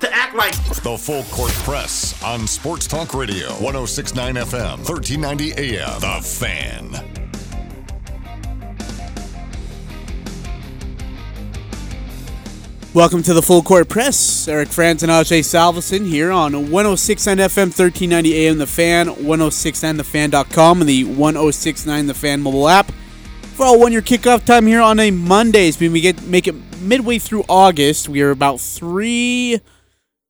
to act like The Full Court Press on Sports Talk Radio, 1069 FM, 1390 AM. The Fan. Welcome to the Full Court Press. Eric Franz and Ajay Salvesen here on 1069 FM, 1390 AM The Fan, 1069thefan.com, and the 1069 The Fan mobile app. For all one year kickoff time here on a Monday, when we get make it midway through August, we are about three,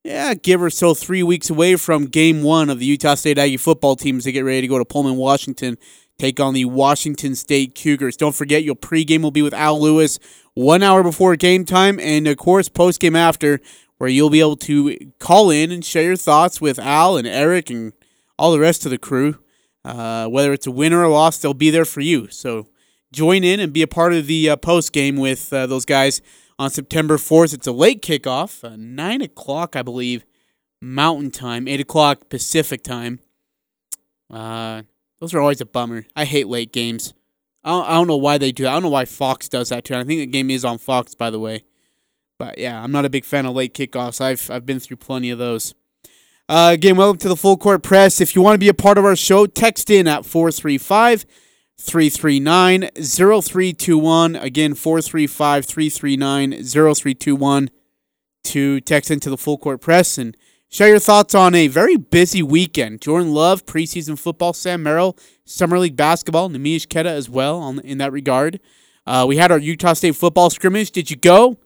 yeah, give or so three weeks away from game one of the Utah State Aggie football teams to get ready to go to Pullman, Washington, take on the Washington State Cougars. Don't forget, your pregame will be with Al Lewis one hour before game time, and of course, postgame after, where you'll be able to call in and share your thoughts with Al and Eric and all the rest of the crew. Uh, whether it's a win or a loss, they'll be there for you. So join in and be a part of the uh, post game with uh, those guys on September 4th. It's a late kickoff, uh, 9 o'clock, I believe, Mountain Time, 8 o'clock Pacific Time. Uh, those are always a bummer. I hate late games. I don't, I don't know why they do. I don't know why Fox does that too. I think the game is on Fox, by the way. But yeah, I'm not a big fan of late kickoffs. I've I've been through plenty of those. Uh, again, welcome to the Full Court Press. If you want to be a part of our show, text in at 435 339 0321. Again, 435 339 0321 to text into the Full Court Press and share your thoughts on a very busy weekend. Jordan Love, preseason football, Sam Merrill, Summer League basketball, Neemias Queta as well on, in that regard. Uh, we had our Utah State football scrimmage. Did you go?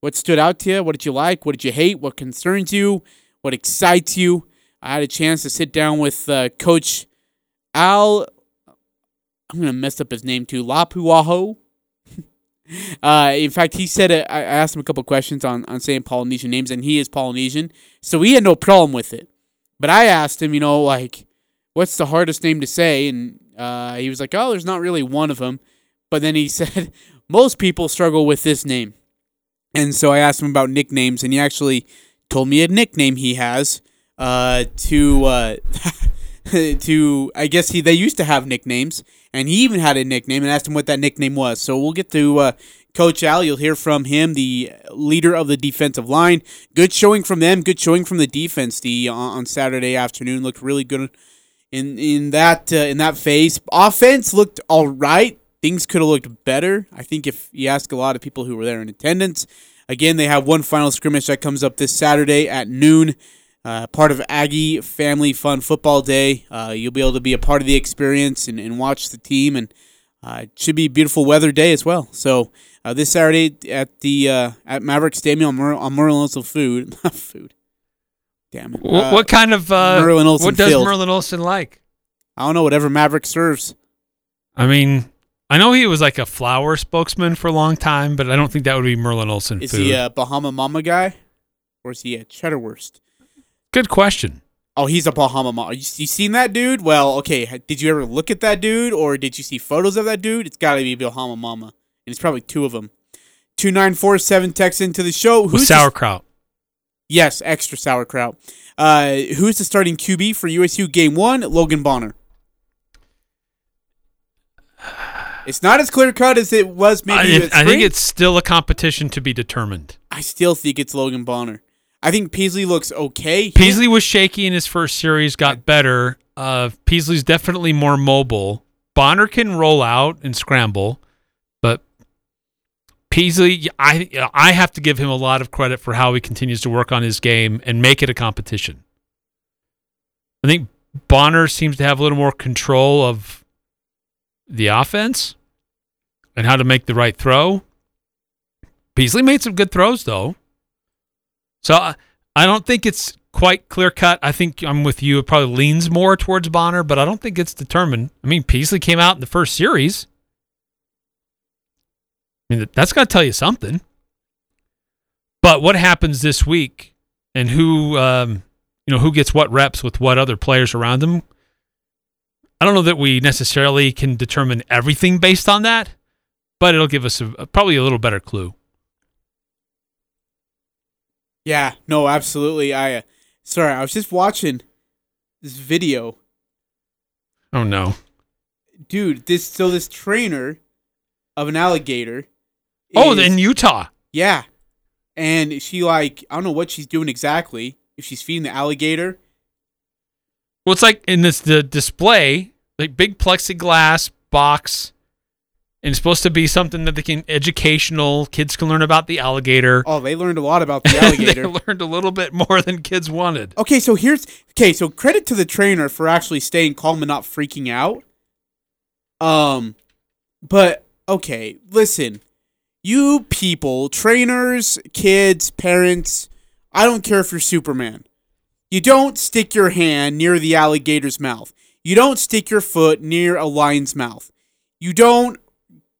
What stood out to you? What did you like? What did you hate? What concerns you? What excites you? I had a chance to sit down with uh, Coach Al. I'm gonna mess up his name too. Lapuaho. uh, in fact, he said it, I asked him a couple questions on on saying Polynesian names, and he is Polynesian, so he had no problem with it. But I asked him, you know, like, what's the hardest name to say? And uh, he was like, oh, there's not really one of them. But then he said most people struggle with this name. And so I asked him about nicknames, and he actually told me a nickname he has. Uh, to uh, to I guess he they used to have nicknames, and he even had a nickname, and asked him what that nickname was. So we'll get to uh, Coach Al. You'll hear from him, the leader of the defensive line. Good showing from them. Good showing from the defense. The uh, on Saturday afternoon looked really good in in that uh, in that phase. Offense looked all right. Things could have looked better. I think if you ask a lot of people who were there in attendance, again they have one final scrimmage that comes up this Saturday at noon. Uh, part of Aggie Family Fun Football Day. Uh, you'll be able to be a part of the experience and, and watch the team, and uh, it should be a beautiful weather day as well. So uh, this Saturday at the uh, at Maverick Stadium on, Mer- on Merlin Olsen food food. Damn it! What, what kind of uh, Merlin Olsen what does Field. Merlin Olsen like? I don't know whatever Maverick serves. I mean, I know he was like a flower spokesman for a long time, but I don't think that would be Merlin Olsen Is food. he a Bahama Mama guy, or is he a Cheddar Wurst? Good question. Oh, he's a Bahama Mama. You, you seen that dude? Well, okay. Did you ever look at that dude, or did you see photos of that dude? It's got to be Bahama Mama, and it's probably two of them. Two nine four seven text into the show. With Who's the- sauerkraut. yes, extra sauerkraut. Uh, who's the starting QB for USU game one? Logan Bonner. It's not as clear cut as it was maybe. I, I think it's still a competition to be determined. I still think it's Logan Bonner. I think Peasley looks okay. He- Peasley was shaky in his first series, got better. Uh, Peasley's definitely more mobile. Bonner can roll out and scramble, but Peasley, I I have to give him a lot of credit for how he continues to work on his game and make it a competition. I think Bonner seems to have a little more control of the offense and how to make the right throw. Peasley made some good throws though. So I, don't think it's quite clear cut. I think I'm with you. It probably leans more towards Bonner, but I don't think it's determined. I mean, Peasley came out in the first series. I mean, that's got to tell you something. But what happens this week, and who, um, you know, who gets what reps with what other players around them? I don't know that we necessarily can determine everything based on that, but it'll give us a, probably a little better clue. Yeah, no, absolutely. I uh, sorry, I was just watching this video. Oh no. Dude, this so this trainer of an alligator. Oh, in Utah. yeah. And she like I don't know what she's doing exactly. If she's feeding the alligator. Well, it's like in this the display, like big plexiglass box, and it's supposed to be something that they can educational. Kids can learn about the alligator. Oh, they learned a lot about the alligator. they learned a little bit more than kids wanted. Okay, so here's okay. So credit to the trainer for actually staying calm and not freaking out. Um, but okay, listen, you people, trainers, kids, parents. I don't care if you're Superman. You don't stick your hand near the alligator's mouth. You don't stick your foot near a lion's mouth. You don't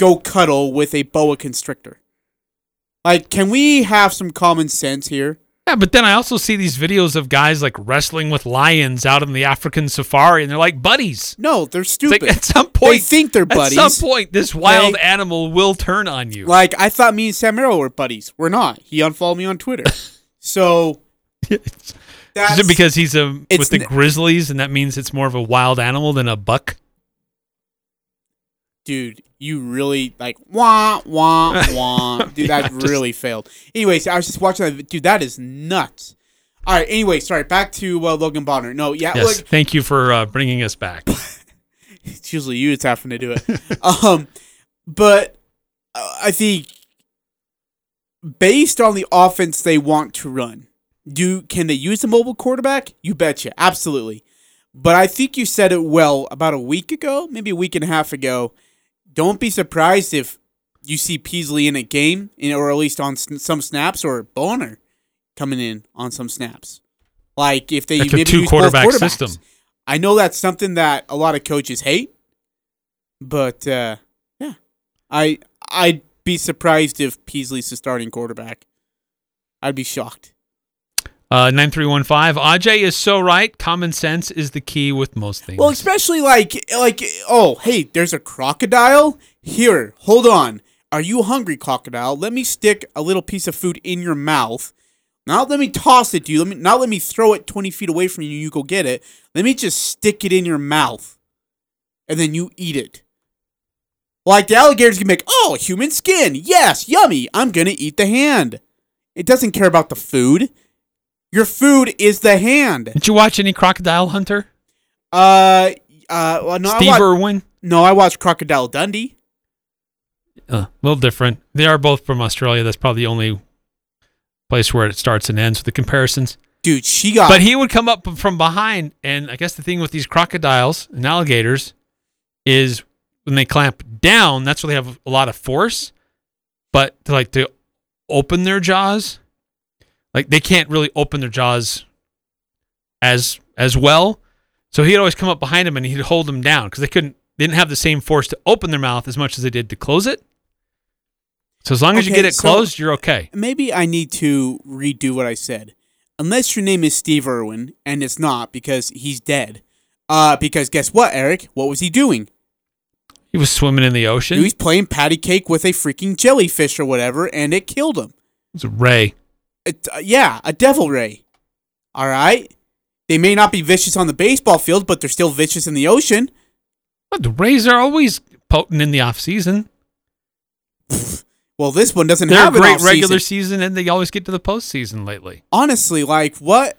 go cuddle with a boa constrictor. Like, can we have some common sense here? Yeah, but then I also see these videos of guys like wrestling with lions out in the African safari, and they're like buddies. No, they're stupid. like at some point, they think they're buddies. At some point, this wild Like- animal will turn on you. Like I thought me and Sam Merrill were buddies. We're not. He unfollowed me on Twitter. so Is it because he's a with the n- grizzlies, and that means it's more of a wild animal than a buck? Dude, you really like wah wah wah. Dude, that Yeah, just- really failed. Anyways, I was just watching that. Dude, that is nuts. All right. Anyway, sorry. Back to uh, Logan Bonner. No, yeah. Yes. Look, Thank you for uh, bringing us back. it's usually you that's having to do it. um, but uh, I think based on the offense they want to run, do can they use a mobile quarterback? You betcha, absolutely. But I think you said it well about a week ago, maybe a week and a half ago. Don't be surprised if you see Peasley in a game, or at least on some snaps, or Bonner coming in on some snaps. Like if they Like maybe two use both quarterback quarterbacks. system. I know that's something that a lot of coaches hate, but uh, yeah, I I'd be surprised if Peasley's the starting quarterback. I'd be shocked. Uh, 9315. Ajay is so right. Common sense is the key with most things. Well, especially like like oh hey, there's a crocodile here. Hold on, are you hungry, crocodile? Let me stick a little piece of food in your mouth. Now let me toss it to you. Let me not let me throw it twenty feet away from you. You go get it. Let me just stick it in your mouth, and then you eat it. Like the alligator's can make, oh, human skin. Yes, yummy. I'm gonna eat the hand. It doesn't care about the food. Your food is the hand. Did you watch any Crocodile Hunter? Uh, uh, well, no, Steve I wa- Irwin? no, I watched Crocodile Dundee. Uh, a little different. They are both from Australia. That's probably the only place where it starts and ends with the comparisons. Dude, she got. But he would come up from behind, and I guess the thing with these crocodiles and alligators is when they clamp down, that's where they have a lot of force. But to like to open their jaws, like they can't really open their jaws as as well. So he'd always come up behind him and he'd hold them down because they couldn't they didn't have the same force to open their mouth as much as they did to close it. So as long as you get it so- closed, you're okay. maybe I need to redo what I said. Unless your name is Steve Irwin, and it's not because he's dead. Uh, because guess what, Eric? What was he doing? He was swimming in the ocean. He was playing patty cake with a freaking jellyfish or whatever, and it killed him. It was Ray. It, uh, yeah, a devil ray. All right. They may not be vicious on the baseball field, but they're still vicious in the ocean. But the Rays are always potent in the off season. Well, this one doesn't They're a have an great regular season, and they always get to the postseason lately. Honestly, like what?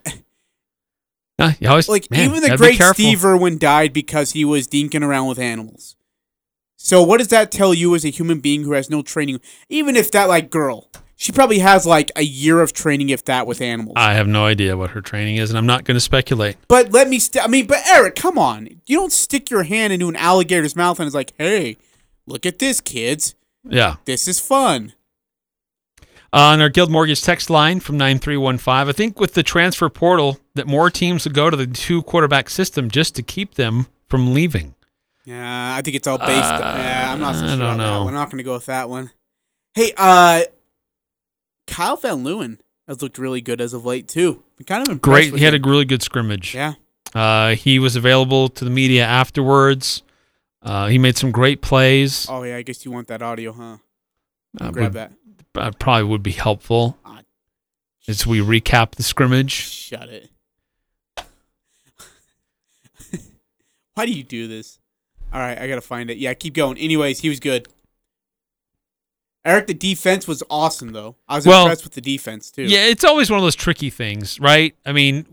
Uh, you always like man, even the great. Steve Irwin died because he was dinking around with animals. So what does that tell you as a human being who has no training? Even if that like girl, she probably has like a year of training, if that, with animals. I have no idea what her training is, and I'm not going to speculate. but let me. St- I mean, but Eric, come on! You don't stick your hand into an alligator's mouth and it's like, hey, look at this, kids. Yeah. This is fun. Uh, on our Guild Mortgage text line from 9315, I think with the transfer portal that more teams would go to the two quarterback system just to keep them from leaving. Yeah, I think it's all based. yeah, I'm not so I don't know. We're not going to go with that one. Hey, uh, Kyle Van Leeuwen has looked really good as of late too. I'm kind of. Great. He had a really good scrimmage. yeah. Uh, he was available to the media afterwards. Uh, he made some great plays. Oh yeah, I guess you want that audio, huh? Uh, Grab would- that. uh, probably would be helpful Ah. as we recap the scrimmage. Shut it. Why do you do this? All right, I gotta find it. Yeah, keep going. Anyways, he was good. Eric, the defense was awesome though. I was Well, impressed with the defense too. Yeah, it's always one of those tricky things, right? I mean,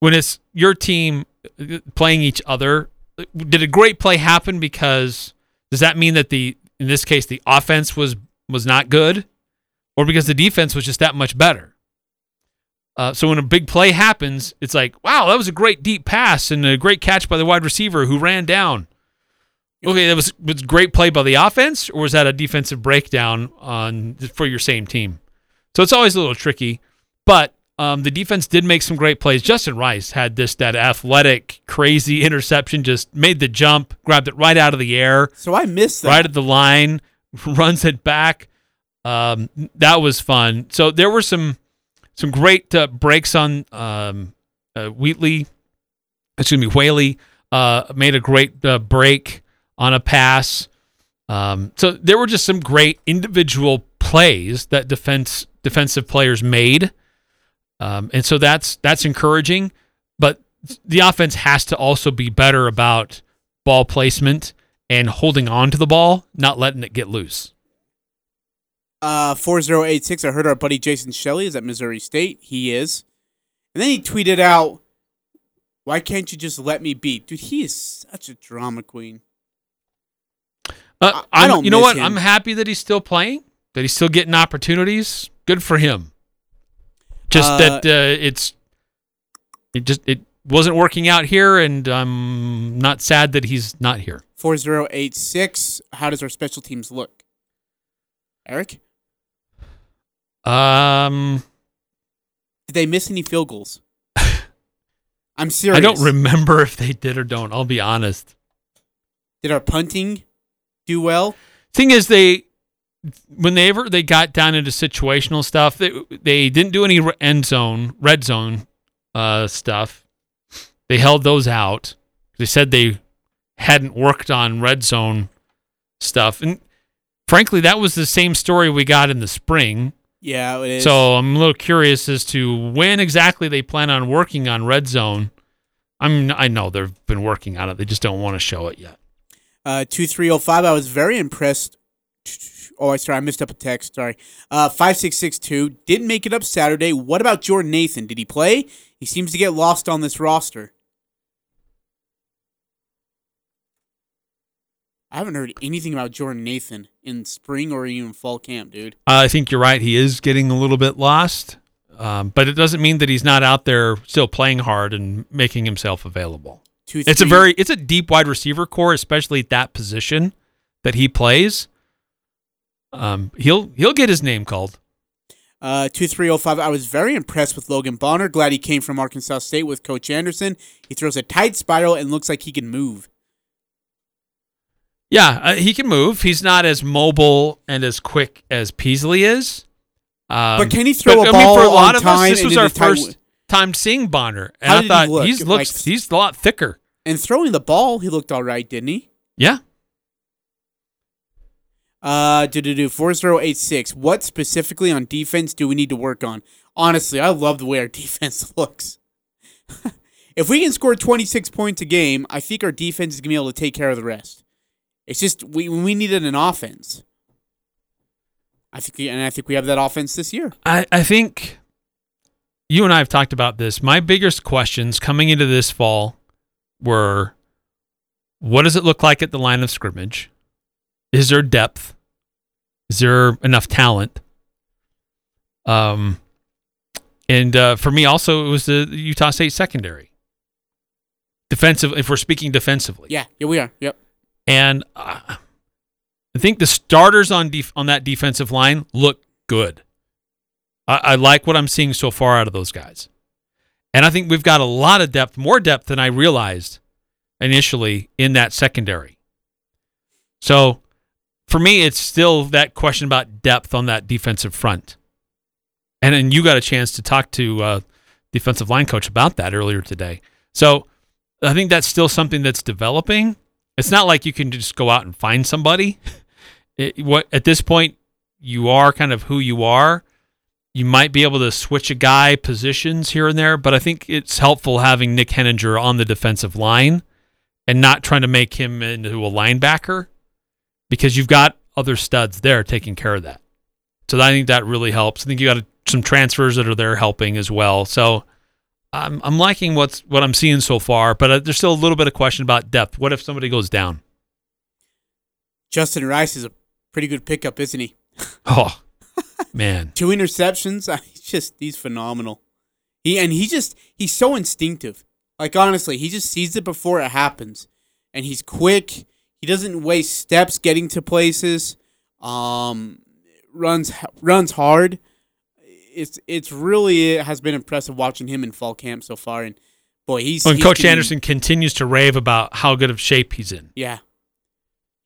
when it's your team uh, playing each other, did a great play happen because does that mean that the in this case the offense was was not good, or because the defense was just that much better? Uh, so when a big play happens, it's like, wow, that was a great deep pass and a great catch by the wide receiver who ran down. Okay, that was was great play by the offense, or was that a defensive breakdown on for your same team? So it's always a little tricky, but um, the defense did make some great plays. Justin Rice had this that athletic, crazy interception, just made the jump, grabbed it right out of the air, So I missed that. right at the line, runs it back. Um, that was fun. So there were some some great uh, breaks on um, uh, Wheatley, excuse me, Whaley uh, made a great uh, break on a pass. Um, so there were just some great individual plays that defense defensive players made, um, and so that's that's encouraging. But the offense has to also be better about ball placement and holding on to the ball, not letting it get loose. Uh, 4086. I heard our buddy Jason Shelley is at Missouri State. He is. And then he tweeted out, Why can't you just let me be? Dude, he is such a drama queen. Uh, I- I don't You know what? him. I'm happy that he's still playing, that he's still getting opportunities. Good for him. Just Uh, that uh, it's it just it wasn't working out here, and I'm not sad that he's not here. 4086. How does our special teams look? Eric? Um, Did they miss any field goals? I'm serious. I don't remember if they did or don't. I'll be honest. Did our punting do well? Thing is, they when they ever they got down into situational stuff, they they didn't do any end zone, red zone uh, stuff. They held those out. They said they hadn't worked on red zone stuff, and frankly, that was the same story we got in the spring. Yeah, it is. So I'm a little curious as to when exactly they plan on working on red zone. I mean, I know they've been working on it. They just don't want to show it yet. Uh, 2305, I was very impressed. Oh, I sorry, I missed up a text. Sorry. Uh, 5662, didn't make it up Saturday. What about Jordan Nathan? Did he play? He seems to get lost on this roster. I haven't heard anything about Jordan Nathan in spring or even fall camp, dude. I think you're right. He is getting a little bit lost, um, but it doesn't mean that he's not out there still playing hard and making himself available. Two, It's a very it's a deep wide receiver core, especially at that position that he plays. Um, he'll he'll get his name called. Uh, 2305. I was very impressed with Logan Bonner. Glad he came from Arkansas State with Coach Anderson. He throws a tight spiral and looks like he can move. Yeah, uh, he can move. He's not as mobile and as quick as Peasley is. Um, But can he throw a ball mean, for a lot of time us, this was our first time seeing Bonner, and How I did he thought look? he's looks Like- he's a lot thicker. And throwing the ball, he looked all right, didn't he? Yeah, Uh, do do do four zero eight six. What specifically on defense do we need to work on? Honestly, I love the way our defense looks. if we can score twenty six points a game, I think our defense is gonna be able to take care of the rest. It's just we we needed an offense. I think, and I think we have that offense this year. I, I think you and I have talked about this. My biggest questions coming into this fall were what does it look like at the line of scrimmage? Is there depth? Is there enough talent? Um, and uh, for me, also, it was the Utah State secondary. Defensive, if we're speaking defensively. Yeah, yeah, we are. Yep. And uh, I think the starters on def- on that defensive line look good. I-, I like what I'm seeing so far out of those guys. And I think we've got a lot of depth, more depth than I realized initially in that secondary. So for me, it's still that question about depth on that defensive front. And then you got a chance to talk to uh, defensive line coach about that earlier today. So I think that's still something that's developing. It's not like you can just go out and find somebody. It, what at this point you are kind of who you are. You might be able to switch a guy positions here and there, but I think it's helpful having Nick Heninger on the defensive line and not trying to make him into a linebacker because you've got other studs there taking care of that. So I think that really helps. I think you got some transfers that are there helping as well. So I'm I'm liking what's what I'm seeing so far, but uh, there's still a little bit of question about depth. What if somebody goes down? Justin Rice is a pretty good pickup, isn't he? Oh man, Two interceptions. He's just he's phenomenal. He and he just he's so instinctive. Like honestly, he just sees it before it happens, and he's quick. He doesn't waste steps getting to places. Um, runs runs hard. It's it's really it has been impressive watching him in fall camp so far. And boy, he's when he's Coach getting- Anderson continues to rave about how good of shape he's in. Yeah.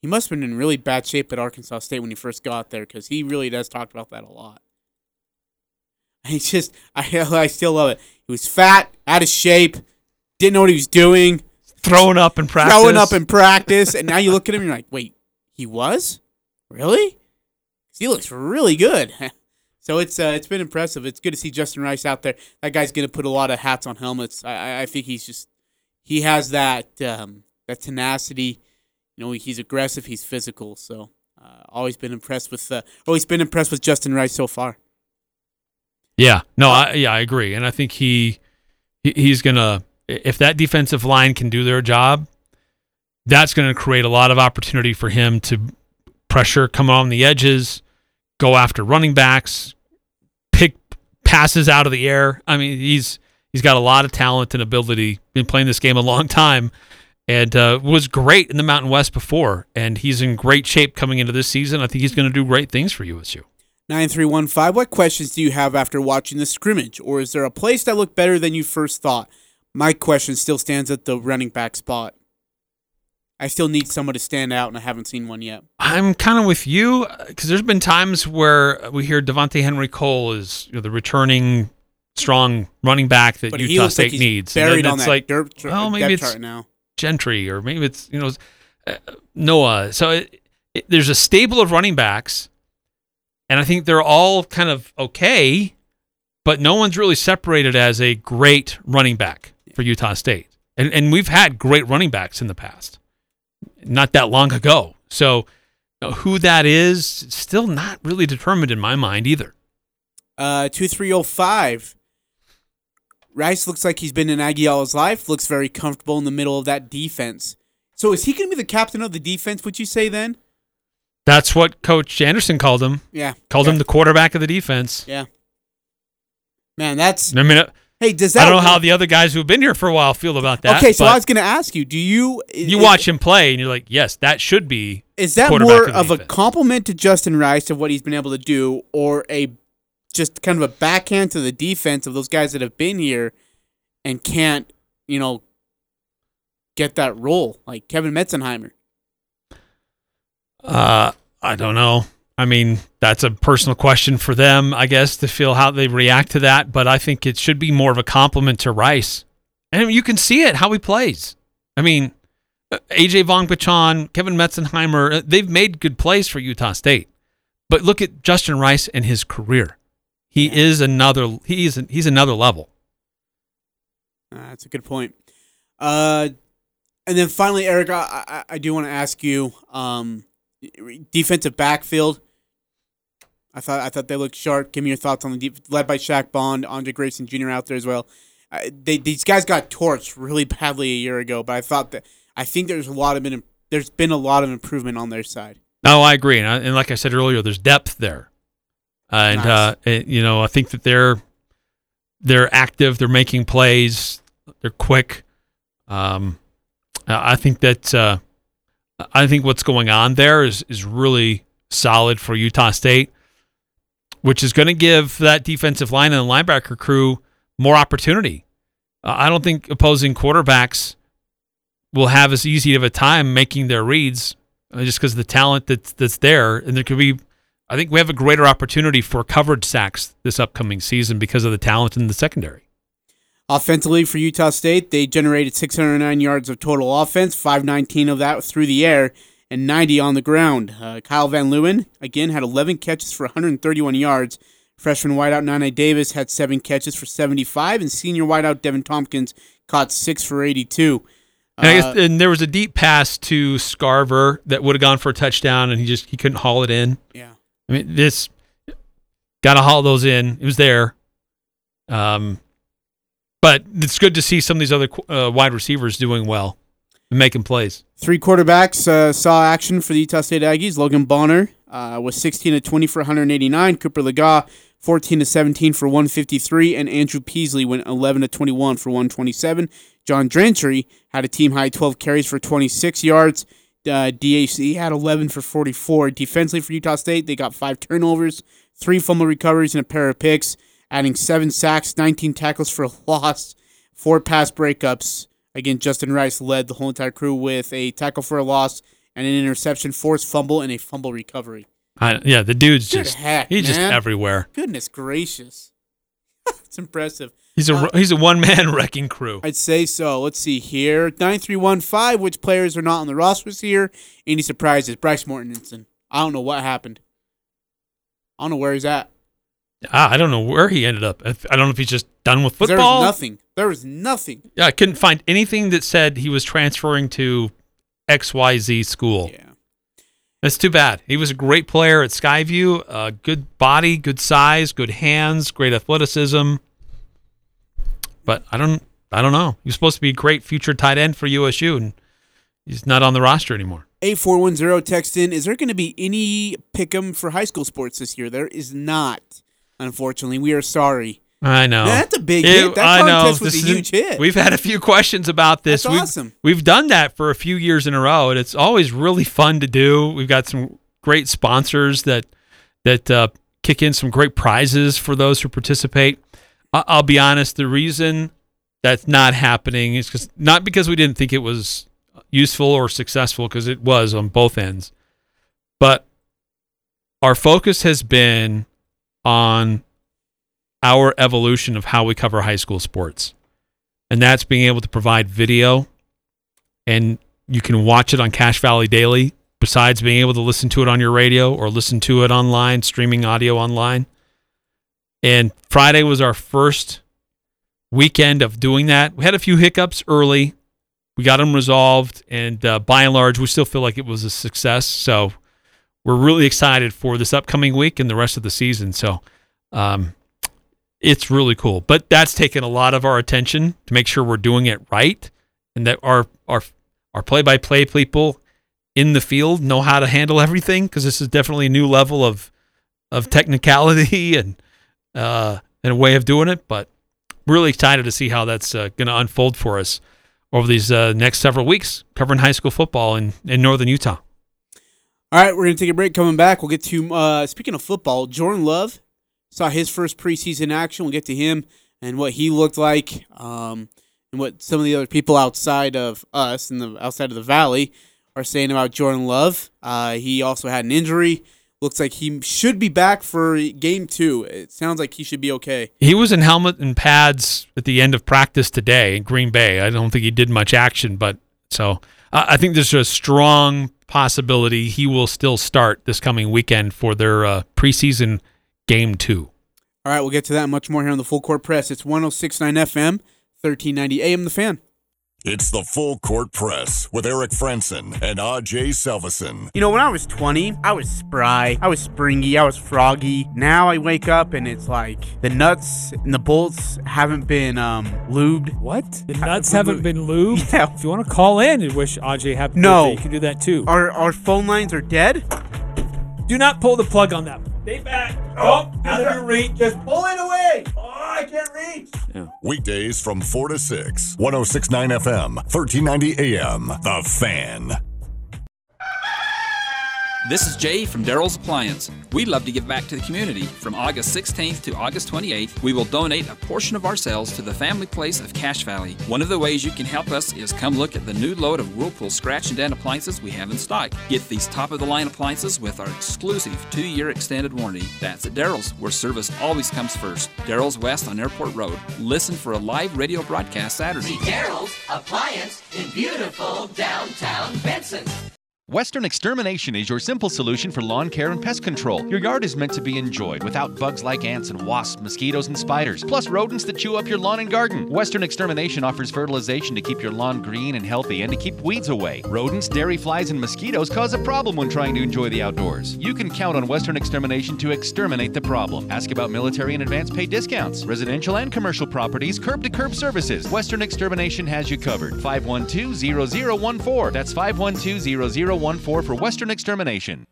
He must have been in really bad shape at Arkansas State when he first got there because he really does talk about that a lot. He just, I, I still love it. He was fat, out of shape, didn't know what he was doing, Throwing up in practice. throwing up in practice, and now you look at him and you're like, wait, he was? Really? He looks really good. So it's uh, it's been impressive. It's good to see Justin Rice out there. That guy's gonna put a lot of hats on helmets. I, I- I think he's just he has that um, that tenacity. You know, he's aggressive. He's physical. So uh, always been impressed with uh, always been impressed with Justin Rice so far. Yeah, no, I, yeah, I agree, and I think he, he he's gonna if that defensive line can do their job, that's going to create a lot of opportunity for him to pressure come on the edges, go after running backs, pick passes out of the air. I mean, he's he's got a lot of talent and ability. Been playing this game a long time, and uh, was great in the Mountain West before, and he's in great shape coming into this season. I think he's going to do great things for USU. 9315, what questions do you have after watching the scrimmage? Or is there a place that looked better than you first thought? My question still stands at the running back spot. I still need someone to stand out, and I haven't seen one yet. I'm kind of with you because there's been times where we hear Devontae Henry Cole is you know, the returning strong running back that But Utah State like needs. buried and on it's that like, dirt well, maybe it's chart now. Gentry or maybe it's you know uh, Noah. So it, it, there's a stable of running backs, and I think they're all kind of okay, but no one's really separated as a great running back for Utah State. And and we've had great running backs in the past, not that long ago. So you know, who that is still not really determined in my mind either. Uh, 2305. Rice looks like he's been in Aggie all his life, looks very comfortable in the middle of that defense. So is he going to be the captain of the defense, would you say then? That's what Coach Anderson called him. Yeah. Called yeah. him the quarterback of the defense. Yeah. Man, that's. I mean, uh, Hey, does that. I don't know how the other guys who've been here for a while feel about that. Okay, so I was going to ask you, do you. you watch him play and you're like, yes, that should be. Is that more of of a compliment to Justin Rice of what he's been able to do, or a just kind of a backhand to the defense of those guys that have been here and can't, you know, get that role like Kevin Meitzenheimer? Uh, I don't know. I mean, that's a personal question for them, I guess, to feel how they react to that. But I think it should be more of a compliment to Rice, and you can see it how he plays. I mean, uh, AJ Vongphachanh, Kevin Meitzenheimer, uh, they've made good plays for Utah State. But look at Justin Rice and his career. He is another. He is. He's another level. Uh, that's a good point. Uh, and then finally, Eric, I, I, I do want to ask you, um, defensive backfield. I thought I thought they looked sharp. Give me your thoughts on the deep, led by Shaq Bond, Andre Grayson Jr. out there as well. Uh, they these guys got torched really badly a year ago, but I thought that I think there's a lot of been there's been a lot of improvement on their side. No, I agree, and, I, and like I said earlier, there's depth there, and Nice. uh, it- you know I think that they're they're active, they're making plays, they're quick. Um, I I think that uh, I think what's going on there is is really solid for Utah State, which is going to give that defensive line and the linebacker crew more opportunity. Uh, I don't think opposing quarterbacks will have as easy of a time making their reads uh, just because of the talent that's that's there, and there could be. I think we have a greater opportunity for coverage sacks this upcoming season because of the talent in the secondary. Offensively for Utah State, they generated 609 yards of total offense, 519 of that through the air, and 90 on the ground. Uh, Kyle Van Leeuwen, again, had 11 catches for 131 yards. Freshman wideout Nana Davis had seven catches for 75, and senior wideout Deven Thompkins caught six for 82. And, I Uh, guess, and there was a deep pass to Scarver that would have gone for a touchdown, and he just he couldn't haul it in. yeah. I mean, this got to haul those in. It was there. Um, but it's good to see some of these other uh, wide receivers doing well and making plays. Three quarterbacks uh, saw action for the Utah State Aggies. Logan Bonner uh, was 16 to 20 for 189. Cooper Legas 14 to 17 for 153, and Andrew Peasley went 11 to 21 for 127. John Gentry had a team high 12 carries for 26 yards. Uh, DAC had 11 for 44. Defensively for Utah State, they got five turnovers, three fumble recoveries, and a pair of picks, adding seven sacks, 19 tackles for a loss, four pass breakups. Again, Justin Rice led the whole entire crew with a tackle for a loss and an interception, forced fumble, and a fumble recovery. I, yeah, the dude's Good just heck, he's just everywhere. Goodness gracious. It's impressive. He's a Uh, he's a one man wrecking crew. I'd say so. Let's see here. 9315, which players are not on the rosters here? Any surprises? Bryce Mortensen. I don't know what happened. I don't know where he's at. Ah, I don't know where he ended up. I don't know if he's just done with football. There was nothing. There was nothing. Yeah, I couldn't find anything that said he was transferring to XYZ school. Yeah. That's too bad. He was a great player at Skyview. Uh, good body, good size, good hands, great athleticism. But I don't, I don't know. He's supposed to be a great future tight end for USU, and he's not on the roster anymore. A four one zero text in. Is there going to be any pick'em for high school sports this year? There is not. Unfortunately, we are sorry. I know. That's a big It- hit. That I know. contest was This a huge hit. We've had a few questions about this. That's we've, awesome. We've done that for a few years in a row, and it's always really fun to do. We've got some great sponsors that that uh, kick in some great prizes for those who participate. I- I'll be honest. The reason that's not happening is because not because we didn't think it was useful or successful, because it was on both ends, but our focus has been on our evolution of how we cover high school sports. And that's being able to provide video and you can watch it on Cache Valley Daily besides being able to listen to it on your radio or listen to it online, streaming audio online. And Friday was our first weekend of doing that. We had a few hiccups early. We got them resolved and uh, by and large we still feel like it was a success. So we're really excited for this upcoming week and the rest of the season. So um, it's really cool. But that's taken a lot of our attention to make sure we're doing it right and that our our our play-by-play people in the field know how to handle everything because this is definitely a new level of of technicality and uh, and a way of doing it. But really excited to see how that's uh, going to unfold for us over these uh, next several weeks covering high school football in, in northern Utah. All right, we're going to take a break. Coming back, we'll get to, uh, speaking of football, Jordan Love saw his first preseason action. We'll get to him and what he looked like um, and what some of the other people outside of us and the outside of the valley are saying about Jordan Love. Uh, he also had an injury. Looks like he should be back for game two. It sounds like he should be okay. He was in helmet and pads at the end of practice today in Green Bay. I don't think he did much action, but so uh, I think there's a strong possibility he will still start this coming weekend for their uh, preseason game two. All right, we'll get to that much more here on the Full Court Press. It's 1069 FM, 1390 AM, The Fan. It's the Full Court Press with Eric Frandsen and AJ Salvesen. You know, when I was 20, I was spry, I was springy, I was froggy. Now I wake up and it's like the nuts and the bolts haven't been um, lubed. What? The nuts haven't been lubed? Yeah. If you want to call in and wish Aj happy No. birthday, you can do that too. Our, our phone lines are dead? Do not pull the plug on that. Stay back. Oh, out of your reach. Just Pull it away! Oh, I can't reach! Weekdays from 4 to 6. 1069 FM, 1390 AM. The Fan. This is Jay from Daryl's Appliance. We'd love to give back to the community. From August 16th to August 28th, we will donate a portion of our sales to the family place of Cache Valley. One of the ways you can help us is come look at the new load of Whirlpool scratch and dent appliances we have in stock. Get these top of the line appliances with our exclusive two year extended warranty. That's at Daryl's, where service always comes first. Daryl's West on Airport Road. Listen for a live radio broadcast Saturday. Daryl's Appliance in beautiful downtown Benson. Western Extermination is your simple solution for lawn care and pest control. Your yard is meant to be enjoyed without bugs like ants and wasps, mosquitoes, and spiders, plus rodents that chew up your lawn and garden. Western Extermination offers fertilization to keep your lawn green and healthy and to keep weeds away. Rodents, dairy flies, and mosquitoes cause a problem when trying to enjoy the outdoors. You can count on Western Extermination to exterminate the problem. Ask about military and advance pay discounts, residential and commercial properties, curb to curb services. Western Extermination has you covered. 512 0014. That's 512 0014 for Western Extermination.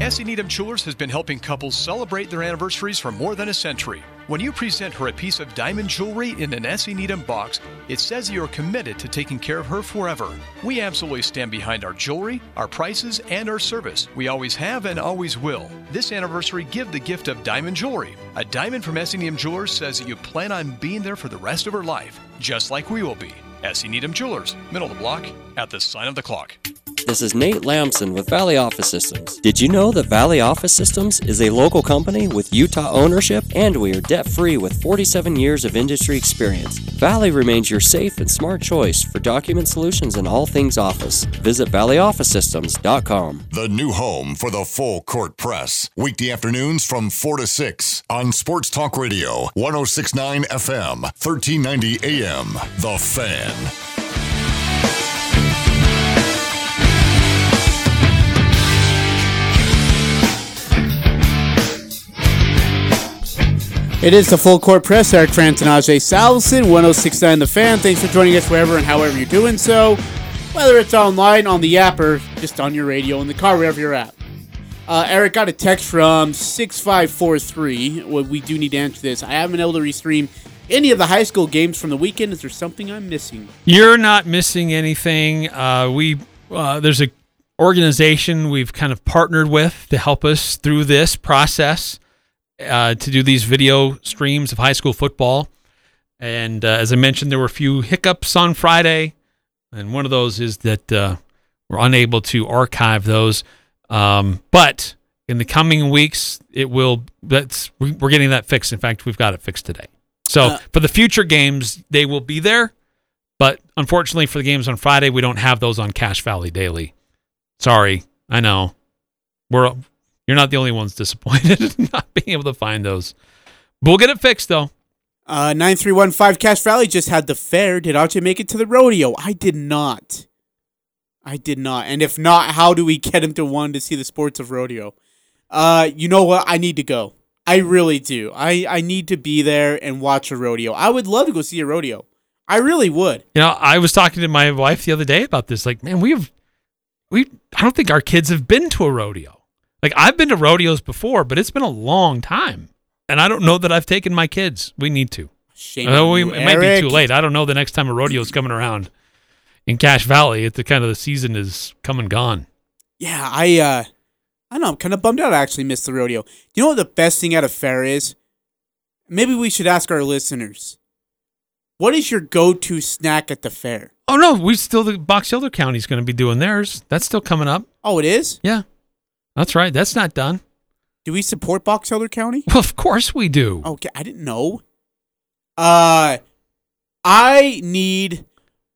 S.E. Needham Jewelers has been helping couples celebrate their anniversaries for more than a century. When you present her a piece of diamond jewelry in an S.E. Needham box, it says you're committed to taking care of her forever. We absolutely stand behind our jewelry, our prices, and our service. We always have and always will. This anniversary, give the gift of diamond jewelry. A diamond from S.E. Needham Jewelers says that you plan on being there for the rest of her life, just like we will be. S.E. Needham Jewelers, middle of the block, at the sign of the clock. This is Nate Lamson with Valley Office Systems. Did you know that Valley Office Systems is a local company with Utah ownership and we are debt free with 47 years of industry experience? Valley remains your safe and smart choice for document solutions and all things office. Visit valleyofficesystems.com. The new home for the full court press. Weekday afternoons from 4 to 6 on Sports Talk Radio, 1069 FM, 1390 AM. The Fan. It is the full court press. Eric and Ajay Salvesen, 1069 The Fan. Thanks for joining us wherever and however you're doing so, whether it's online, on the app, or just on your radio, in the car, wherever you're at. Uh, Eric got a text from 6543. Well, we do need to answer this. I haven't been able to restream any of the high school games from the weekend. Is there something I'm missing? You're not missing anything. Uh, we uh, There's a organization we've kind of partnered with to help us through this process uh, to do these video streams of high school football. And uh, as I mentioned, there were a few hiccups on Friday, and one of those is that uh, we're unable to archive those. Um, but in the coming weeks, it will. That's we're getting that fixed. In fact, we've got it fixed today. So Uh, for the future games, they will be there. But unfortunately, for the games on Friday, we don't have those on Cache Valley Daily. Sorry, I know. We're you're not the only ones disappointed in not being able to find those. We'll get it fixed though. Uh, 9315 Cache Valley just had the fair. Did Archie make it to the rodeo? I did not. I did not. And if not, how do we get him to one to see the sports of rodeo? Uh, you know what? I need to go. I really do. I, I need to be there and watch a rodeo. I would love to go see a rodeo. I really would. You know, I was talking to my wife the other day about this. Like, man, we have we I don't think our kids have been to a rodeo. Like I've been to rodeos before, but it's been a long time. And I don't know that I've taken my kids. We need to. Shame we, you, it might be too late. I don't know the next time a rodeo is coming around in Cache Valley. It's the kind of the season is come and gone. Yeah, I uh I know, I'm kind of bummed out I actually missed the rodeo. You know what the best thing at a fair is? Maybe we should ask our listeners. What is your go-to snack at the fair? Oh no, we still the Box Elder County's going to be doing theirs. That's still coming up. Oh, it is? Yeah, that's right. That's not done. Do we support Box Elder County? Well, of course we do. Okay, I didn't know. Uh I need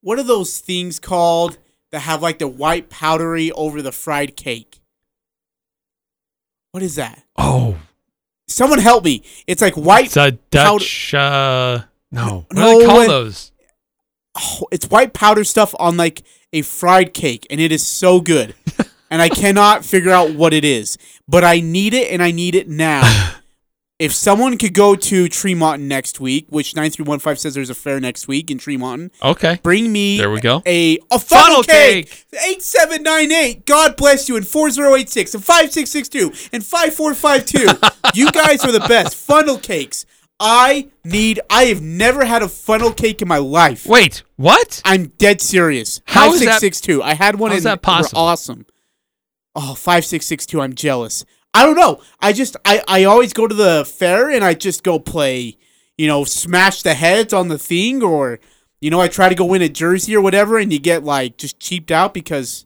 what are those things called that have like the white powdery over the fried cake? What is that? Oh, Someone help me. It's like white it's a powder- Dutch. Uh, no, what do No they call those? oh, it's white powder stuff on like a fried cake and it is so good. and I cannot figure out what it is, but I need it and I need it now. if someone could go to Tremont next week, which 9315 says there's a fair next week in Tremont, Okay, bring me There we go. a a Funnel funnel cake. 8798. God bless you and 4086 and 5662 and 5452. you guys are the best. Funnel cakes. I need I have never had a funnel cake in my life. Wait, what? I'm dead serious. How is that- 5662. I had one how in is that possible? awesome. Oh, 5662, I'm jealous. I don't know. I just I I always go to the fair and I just go play, you know, smash the heads on the thing or you know, I try to go win a jersey or whatever and you get like just cheaped out because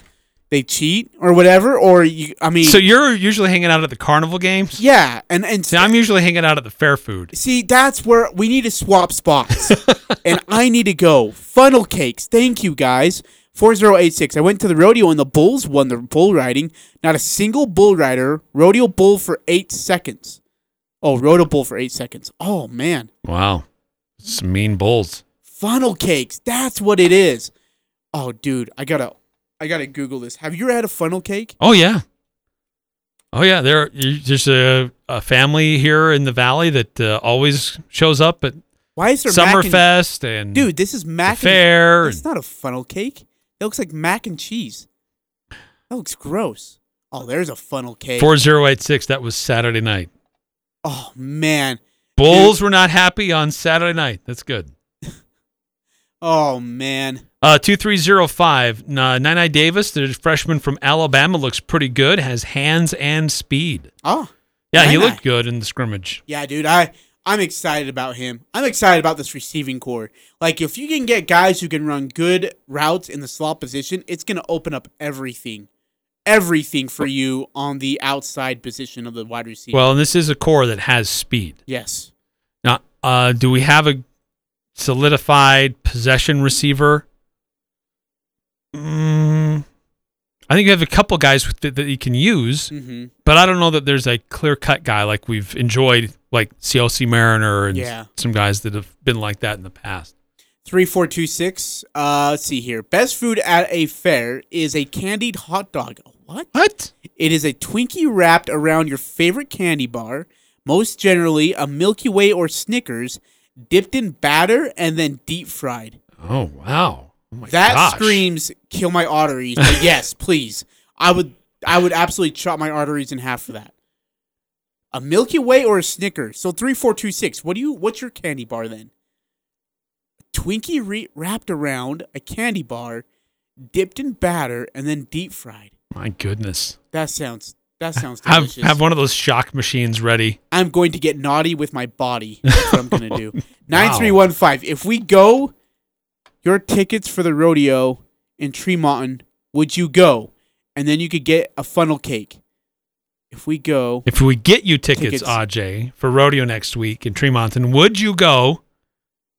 they cheat or whatever or you I mean So you're usually hanging out at the carnival games? Yeah, and and See, I'm usually hanging out at the fair food. See, that's where we need to swap spots. and I need to go. Funnel cakes. Thank you guys. 4086. I went to the rodeo and the bulls won the bull riding. Not a single bull rider. Rodeo bull for 8 seconds. Oh, rodeo bull for 8 seconds. Oh man. Wow. Some mean bulls. Funnel cakes. That's what it is. Oh dude, I got to I got to google this. Have you ever had a funnel cake? Oh yeah. Oh yeah, there there's a, a family here in the valley that uh, always shows up at Why is there mac and- Summerfest and Dude, this is mac fair. It's not a funnel cake. It looks like mac and cheese. That looks gross. Oh, there's a funnel cake. Four zero eight six. That was Saturday night. Oh man. Bulls were not happy on Saturday night. That's good. Oh man. Uh, two three zero five. Uh, Nine Davis, the freshman from Alabama, looks pretty good. Has hands and speed. Oh. Yeah, he Nai-Nai. looked good in the scrimmage. Yeah, dude. I I'm excited about him. I'm excited about this receiving core. Like if you can get guys who can run good routes in the slot position, it's gonna open up everything. Everything for you on the outside position of the wide receiver. Well, and this is a core that has speed. yes. Now, uh, do we have a solidified possession receiver? Mm, I think you have a couple guys with that, that you can use, Mm-hmm. but I don't know that there's a clear cut guy like we've enjoyed, like Siaosi Mariner and Yeah. some guys that have been like that in the past. Three four two six. Uh, let's see here. Best food at a fair is a candied hot dog. What? What? It is a Twinkie wrapped around your favorite candy bar, most generally a Milky Way or Snickers, dipped in batter and then deep fried. Oh wow! Oh that gosh. screams kill my arteries. But yes, please. I would I would absolutely chop my arteries in half for that. A Milky Way or a Snickers. So three four two six. What do you? What's your candy bar then? Twinkie re- wrapped around a candy bar, dipped in batter and then deep fried. My goodness. That sounds that sounds Have have one of those shock machines ready. I'm going to get naughty with my body. That's what I'm going to do. 9315. If we go, your tickets for the rodeo in Tremonton, would you go? And then you could get a funnel cake. If we go, If we get you tickets, Tickets. Aj, for rodeo next week in Tremonton, would you go?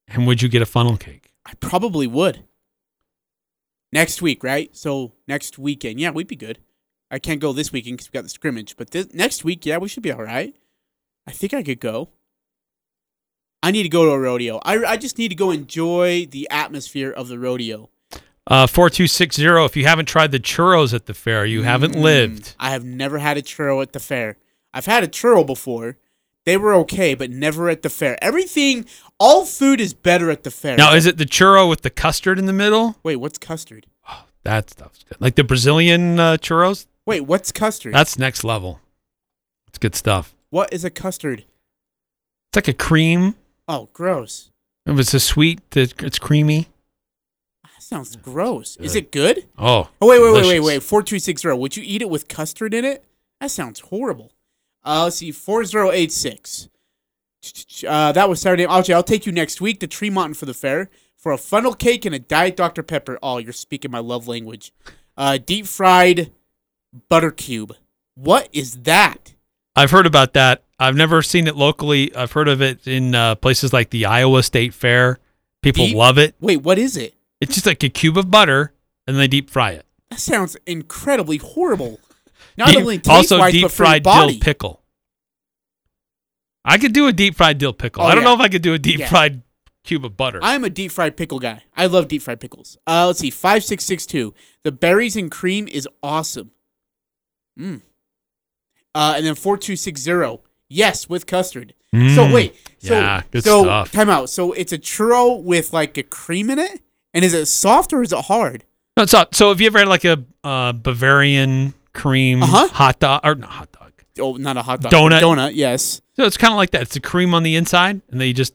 And would you get a funnel cake? I probably would. Next week, right? So next weekend. Yeah, we'd be good. I can't go this weekend because we got the scrimmage. But this, next week, yeah, we should be all right. I think I could go. I need to go to a rodeo. I, I just need to go enjoy the atmosphere of the rodeo. Uh, 4260. If you haven't tried the churros at the fair, you haven't Mm, lived. I have never had a churro at the fair. I've had a churro before. They were okay, but never at the fair. Everything, all food is better at the fair. Now, is it the churro with the custard in the middle? Wait, what's custard? Oh, That stuff's good. Like the Brazilian uh, churros? Wait, what's custard? That's next level. It's good stuff. what is a custard? It's like a cream. Oh, gross. If it's a sweet, it- it's creamy. That sounds gross. Is it good? Oh. Oh wait, wait, wait, wait, wait. Four two six zero. Would you eat it with custard in it? That sounds horrible. Uh, let's see. Four zero eight six. Uh, that was Saturday. Actually, I'll take you next week to Tremont for the fair for a funnel cake and a diet Dr Pepper. Oh, you're speaking my love language. Uh, deep fried butter cube. What is that? I've heard about that. I've never seen it locally. I've heard of it in uh, places like the Iowa State Fair. People Deep- love it. Wait, what is it? It's just like a cube of butter, and they deep fry it. That sounds incredibly horrible. Not Deep- only also wise, deep but for your fried dill pickle. I could do a deep fried dill pickle. Oh, I don't yeah. know if I could do a deep Yeah. fried cube of butter. I'm a deep fried pickle guy. I love deep fried pickles. Uh, let's see, five six six two. The berries and cream is awesome. Mm. Uh, and then four two six zero. Yes, with custard. So Mm. wait, so Yeah, good so stuff. time out. So it's a churro with like a cream in it, and is it soft or is it hard? No, so, so have you ever had like a uh, Bavarian cream Uh-huh. hot dog or not hot dog? Oh, not a hot dog. Donut. Donut. Yes. So it's kind of like that. It's a cream on the inside, and they just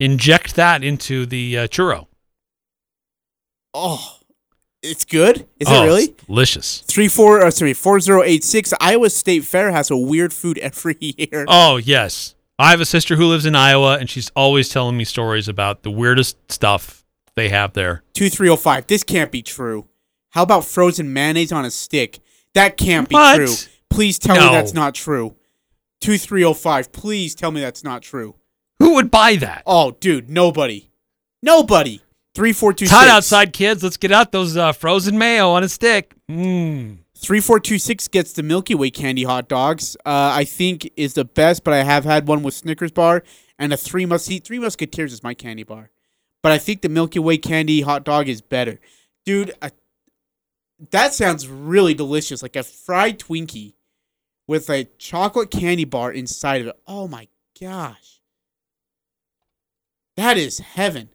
inject that into the uh, churro. Oh, It's good. Is oh, it really? delicious. Three four. Uh, sorry, four zero eight six. Iowa State Fair has a weird food every year. Oh yes, I have a sister who lives in Iowa, and she's always telling me stories about the weirdest stuff they have there. Two three zero five. This can't be true. How about frozen mayonnaise on a stick? That can't be What? true. Please tell No. me that's not true. Two three zero five. Please tell me that's not true. Who would buy that? Oh, dude, nobody, nobody. Three four two It's hot outside, kids. Let's get out those uh, frozen mayo on a stick. Mmm. Three four two six gets the Milky Way candy hot dogs. Uh, I think is the best, but I have had one with Snickers bar and a three must see Three Musketeers is my candy bar, but I think the Milky Way candy hot dog is better, dude. I, that sounds really delicious, like a fried Twinkie with a chocolate candy bar inside of it. Oh my gosh, that is heaven,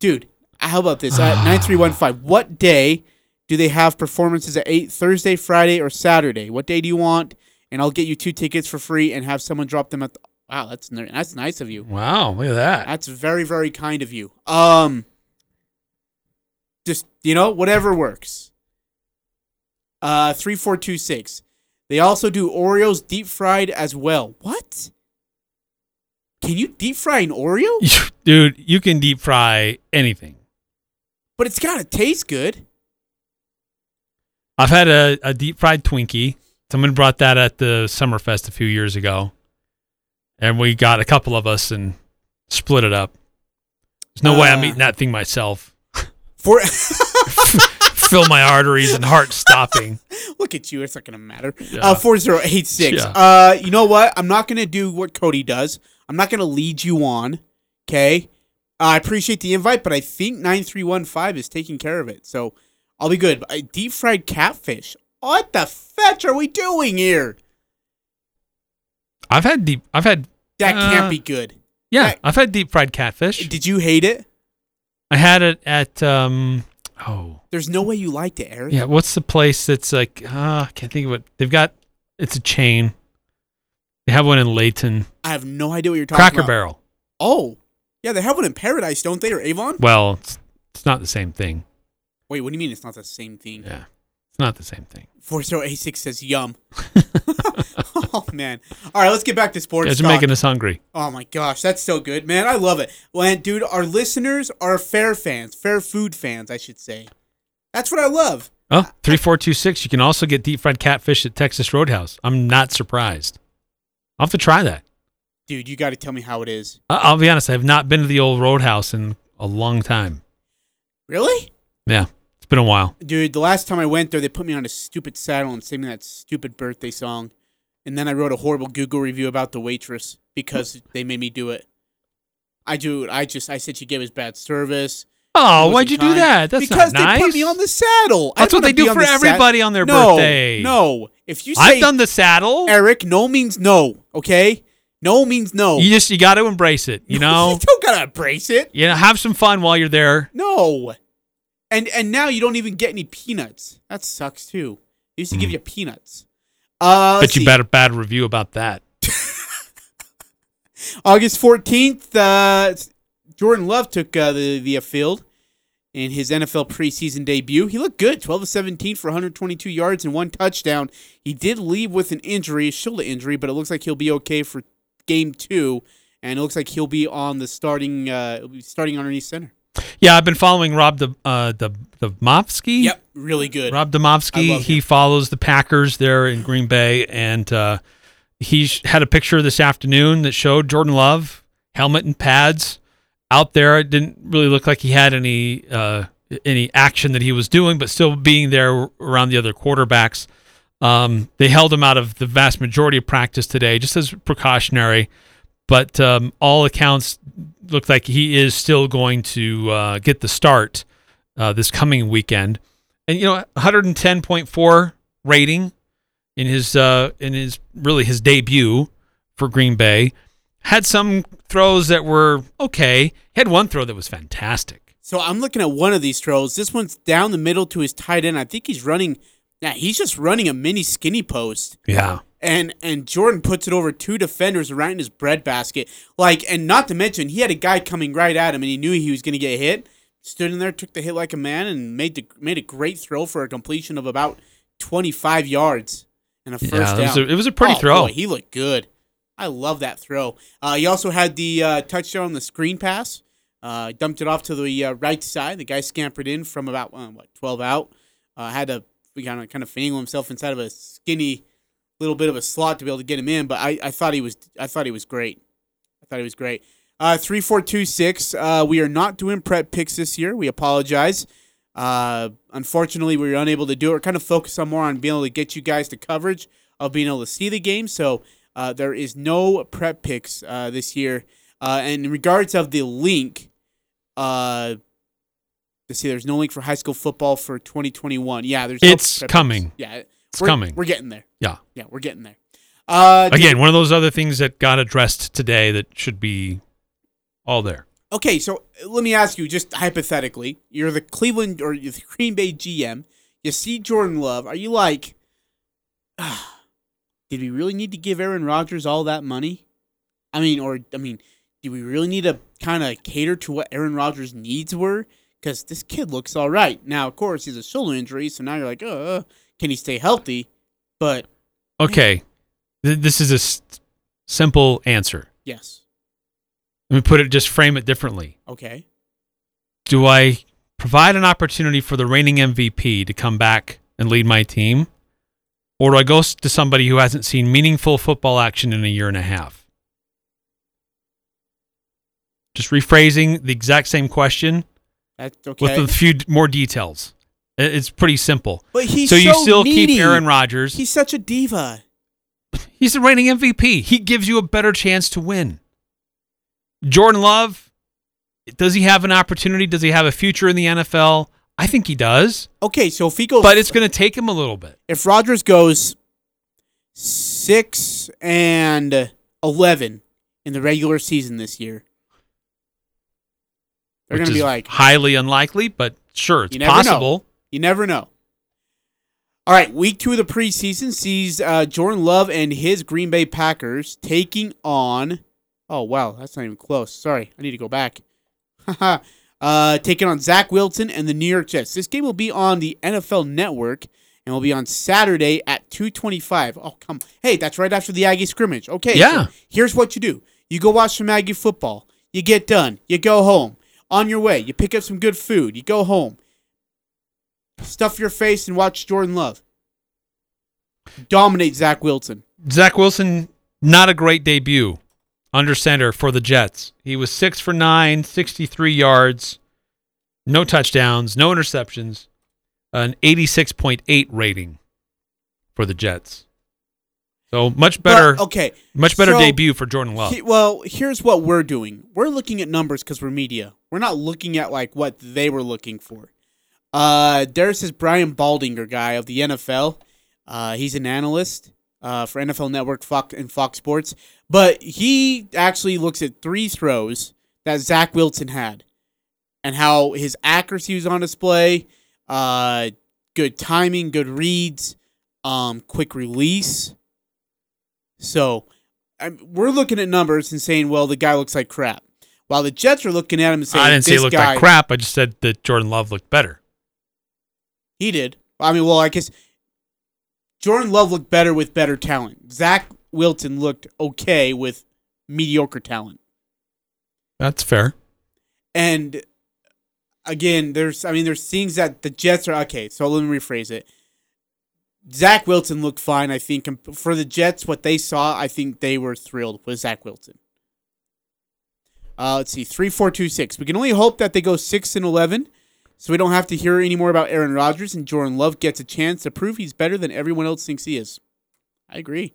dude. How about this? Uh, Nine three one five. What day? do they have performances at 8 Thursday, Friday, or Saturday? What day do you want? And I'll get you two tickets for free and have someone drop them at the, Wow, that's that's nice of you. Wow, look at that. That's very very kind of you. Um just you know, whatever works. Uh 3426. They also do Oreos deep fried as well. What? Can you deep fry an Oreo? Dude, you can deep fry anything. But it's got to taste good. I've had a, a deep fried Twinkie. Someone brought that at the Summerfest a few years ago. And we got a couple of us and split it up. There's no way I'm Uh. eating that thing myself. For Fill my arteries and heart stopping. Look at you. It's not going to matter. Yeah. Uh, 4086. Yeah. Uh, you know what? I'm not going to do what Cody does. I'm not going to lead you on. Okay. I appreciate the invite, but I think 9315 is taking care of it. So I'll be good. Uh, deep fried catfish. What the fetch are we doing here? I've had deep I've had That can't uh, be good. Yeah, That- I've had deep fried catfish. Did you hate it? I had it at um oh There's no way you liked it, Eric. yeah, what's the place that's like uh, I can't think of it. They've got it's a chain. They have one in Layton. I have no idea what you're talking Cracker about. Cracker Barrel. Oh. Yeah, they have one in Paradise, don't they? Or Avon? Well, it's, it's not the same thing. Wait, what do you mean it's not the same thing? Yeah. It's not the same thing. 4086 says yum. oh, man. All right, let's get back to sports. are talk. making us hungry. Oh my gosh, that's so good, man! I love it. Well, and dude, our listeners are fair fans, fair food fans, I should say. That's what I love. Oh, 3426. You can also get deep fried catfish at Texas Roadhouse. I'm not surprised. I'll have to try that. Dude, you got to tell me how it is. I'll be honest, I have not been to the old Roadhouse in a long time. Really? Yeah, it's been a while. Dude, the last time I went there, they put me on a stupid saddle and sang me that stupid birthday song, and then I wrote a horrible Google review about the waitress because they made me do it. I do. I just I said she gave us bad service. Oh, why'd you do that? That's because not they put me on the saddle. That's what they do for sad- everybody on their no, birthday. No, if you say I've done the saddle. Eric, no means no. Okay, no means no. You just you got to embrace it. You know, you don't gotta embrace it. you know, have some fun while you're there. No. And and now you don't even get any peanuts. That sucks too. They used to give you peanuts. Uh, But let's you bet a bad review about that. August fourteenth, uh, Jordan Love took uh, the the field in his NFL preseason debut. He looked good, twelve to seventeen for 122 yards and one touchdown. He did leave with an injury, a shoulder injury, but it looks like he'll be okay for game two, and it looks like he'll be on the starting uh, starting underneath center. Yeah, I've been following Rob the uh, the Demovsky. Yep, really good. Rob I Demovsky. He follows the Packers there in Green Bay, and uh, he sh- had a picture this afternoon that showed Jordan Love helmet and pads out there. It didn't really look like he had any uh, any action that he was doing, but still being there around the other quarterbacks. Um, they held him out of the vast majority of practice today, just as precautionary. But um, all accounts look like he is still going to uh, get the start uh, this coming weekend. And you know, 110.4 rating in his uh, in his really his debut for Green Bay. Had some throws that were okay. He had one throw that was fantastic. So I'm looking at one of these throws. This one's down the middle to his tight end. I think he's running. Yeah, he's just running a mini skinny post. Yeah. And and Jordan puts it over two defenders right in his breadbasket. Like, and not to mention, he had a guy coming right at him, and he knew he was going to get hit. stood in there, took the hit like a man, and made the made a great throw for a completion of about 25 yards and a first Yeah, it was down. a- it was a pretty Oh, throw. boy, he looked good. I love that throw. Uh, he also had the uh, touchdown on the screen pass. Uh, dumped it off to the uh, right side. The guy scampered in from about uh, what 12 out. Uh, had to kind of kind of finagle himself inside of a skinny little bit of a slot to be able to get him in. But I, I thought he was I thought he was great. I thought he was great. Uh, three four two six. Uh, we are not doing prep picks this year. We apologize. Uh, unfortunately, we were unable to do it. We're kind of focused on more on being able to get you guys the coverage of being able to see the game. So uh, there is no prep picks uh, this year. Uh, and in regards of the link, uh, let's see, there's no link for high school football for 2021. Yeah, there's. no It's picks. coming. Yeah, It's we're- coming. We're getting there. Yeah. Yeah, we're getting there. Uh, Again, one of those other things that got addressed today that should be all there. Okay, so uh, let me ask you, just hypothetically, you're the Cleveland or you're the Green Bay GM. You see Jordan Love. Are you like, ah, did we really need to give Aaron Rodgers all that money? I mean, or I mean, do we really need to kind of cater to what Aaron Rodgers' needs were? Because this kid looks all right. Now, of course, he's a shoulder injury, so now you're like, uh, can he stay healthy? But Okay. Th- This is a s- simple answer. yes, Let me put it, just frame it differently. okay, Do I provide an opportunity for the reigning MVP to come back and lead my team? Or do I go to somebody who hasn't seen meaningful football action in a year and a half? Just rephrasing the exact same question that's okay. with a few more details. It's pretty simple. but he's so you so still needy. keep Aaron Rodgers. He's such a diva. He's the reigning MVP. He gives you a better chance to win. Jordan Love, does he have an opportunity? Does he have a future in the NFL? I think he does, Okay, so if he goes, but it's going to take him a little bit. if Rodgers goes six and eleven in the regular season this year, they're going to be like, highly unlikely, but sure, it's possible. know. You never know. All right, week two of the preseason sees uh, Jordan Love and his Green Bay Packers taking on. Oh wow, that's not even close. Sorry, I need to go back. uh, taking on Zach Wilson and the New York Jets. This game will be on the NFL Network and will be on Saturday at two twenty-five. Oh come, hey, that's right after the Aggie scrimmage. Okay, Yeah. so here's what you do: you go watch some Aggie football. You get done. You go home. On your way, you pick up some good food. You go home stuff your face and watch Jordan Love dominate Zach Wilson. Zach Wilson, not a great debut under center for the Jets. He was six for nine, 63 yards, no touchdowns, no interceptions, an 86.8 rating for the Jets. So much better. But, okay, Much better so debut for Jordan Love. he- well, here's what we're doing. We're looking at numbers because we're media. We're not looking at like what they were looking for. Uh, there's this Brian Baldinger guy of the NFL. Uh, he's an analyst uh, for NFL Network Fox and Fox Sports, but he actually looks at three throws that Zach Wilson had, and how his accuracy was on display. Uh, good timing, good reads, um, quick release. So I'm, we're looking at numbers and saying, well, the guy looks like crap. While the Jets are looking at him and saying, I didn't say this it looked guy, like crap. I just said that Jordan Love looked better. He did. I mean, well, I guess Jordan Love looked better with better talent. Zach Wilson looked okay with mediocre talent. That's fair. And again, there's, I mean, there's things that the Jets are okay. So let me rephrase it. Zach Wilson looked fine. I think for the Jets, what they saw, I think they were thrilled with Zach Wilson. Uh, let's see, three, four, two, six. We can only hope that they go six and eleven, so we don't have to hear any more about Aaron Rodgers and Jordan Love gets a chance to prove he's better than everyone else thinks he is. I agree.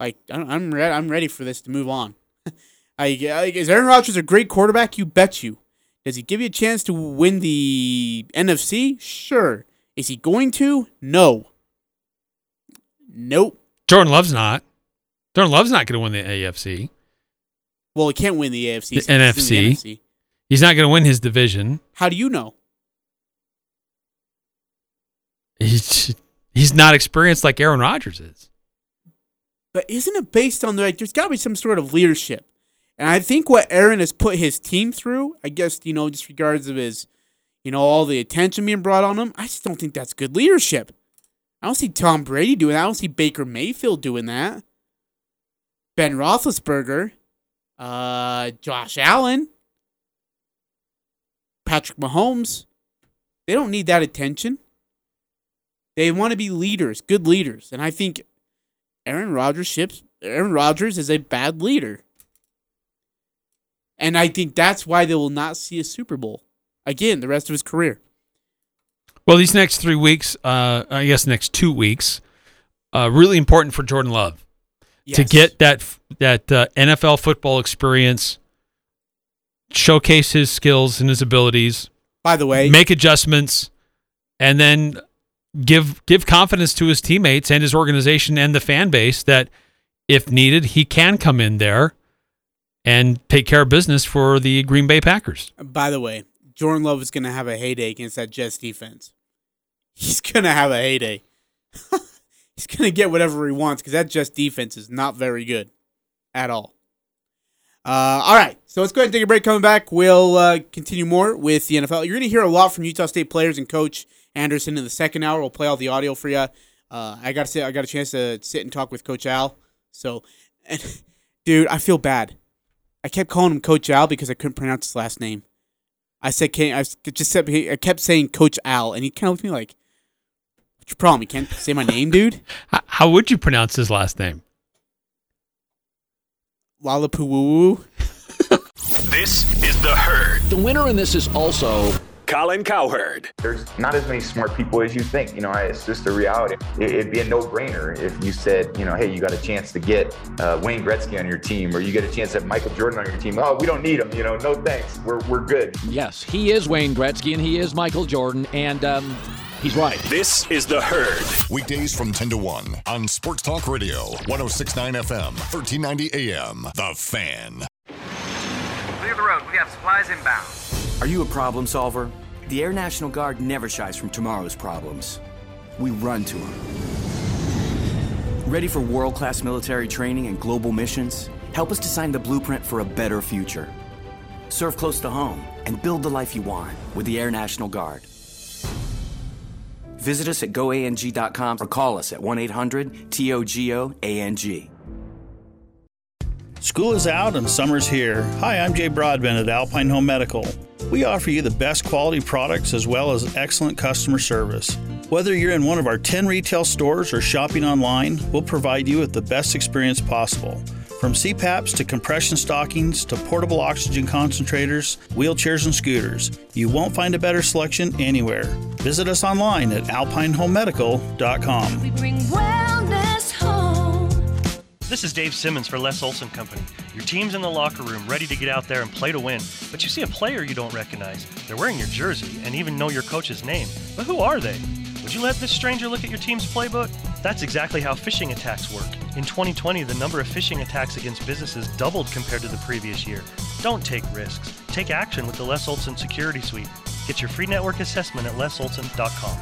Like I'm, I'm ready. I'm ready for this to move on. I, I, is Aaron Rodgers a great quarterback? You bet you. Does he give you a chance to win the NFC? Sure. Is he going to? No. Nope. Jordan Love's not. Jordan Love's not going to win the AFC. Well, he can't win the AFC. The NFC. the NFC. He's not going to win his division. How do you know? He's he's not experienced like Aaron Rodgers is. But isn't it based on the like? There's got to be some sort of leadership. And I think what Aaron has put his team through, I guess, you know, just regards of his, you know, all the attention being brought on him, I just don't think that's good leadership. I don't see Tom Brady doing that. I don't see Baker Mayfield doing that. Ben Roethlisberger, uh, Josh Allen, Patrick Mahomes, they don't need that attention. They want to be leaders, good leaders, and I think Aaron Rodgers ships Aaron Rodgers is a bad leader. And I think that's why they will not see a Super Bowl again the rest of his career. Well, these next three weeks, uh, I guess next two weeks, uh, really important for Jordan Love to get that that uh, NFL football experience, showcase his skills and his abilities. By the way, make adjustments, and then give give confidence to his teammates and his organization and the fan base that if needed, he can come in there and take care of business for the Green Bay Packers. By the way, Jordan Love is going to have a heyday against that Jets defense. He's going to have a heyday. He's going to get whatever he wants because that Jets defense is not very good at all. Uh, all right, so let's go ahead and take a break. Coming back, we'll uh, continue more with the NFL. You're going to hear a lot from Utah State players and Coach Anderson in the second hour. We'll play all the audio for you. Uh, I got to say, I got a chance to sit and talk with Coach Al. So, and, dude, I feel bad. I kept calling him Coach Al because I couldn't pronounce his last name. I said, "Can I just said I kept saying Coach Al, and he kind of looked at me like, "What's your problem? You can't say my name, dude." How, how would you pronounce his last name? Lollapoo This is The Herd. The winner in this is also Colin Cowherd. There's not as many smart people as you think. You know, it's just a reality. It- It'd be a no-brainer if you said, you know, hey, you got a chance to get uh, Wayne Gretzky on your team, or you get a chance to have Michael Jordan on your team. Oh, we don't need him. You know, no thanks. We're we're good. Yes, he is Wayne Gretzky and he is Michael Jordan, and um, he's right. This is The Herd. Weekdays from 10 to 1 on Sports Talk Radio, 1069 FM, 1390 AM. The Fan. Clear the road. We have supplies inbound. Are you a problem solver? The Air National Guard never shies from tomorrow's problems. We run to them. Ready for world class military training and global missions? Help us design the blueprint for a better future. Serve close to home and build the life you want with the Air National Guard. Visit us at goang.com or call us at 1 800 TOGO ANG. School is out and summer's here. Hi, I'm Jay Broadbent at Alpine Home Medical. We offer you the best quality products as well as excellent customer service. Whether you're in one of our 10 retail stores or shopping online, we'll provide you with the best experience possible. From CPAPs to compression stockings to portable oxygen concentrators, wheelchairs, and scooters, you won't find a better selection anywhere. Visit us online at alpinehomemedical.com. We bring wellness home. This is Dave Simmons for Les Olson Company. Your team's in the locker room ready to get out there and play to win, but you see a player you don't recognize. They're wearing your jersey and even know your coach's name. But who are they? Would you let this stranger look at your team's playbook? That's exactly how phishing attacks work. In 2020, the number of phishing attacks against businesses doubled compared to the previous year. Don't take risks. Take action with the Les Olson Security Suite. Get your free network assessment at lesolson.com.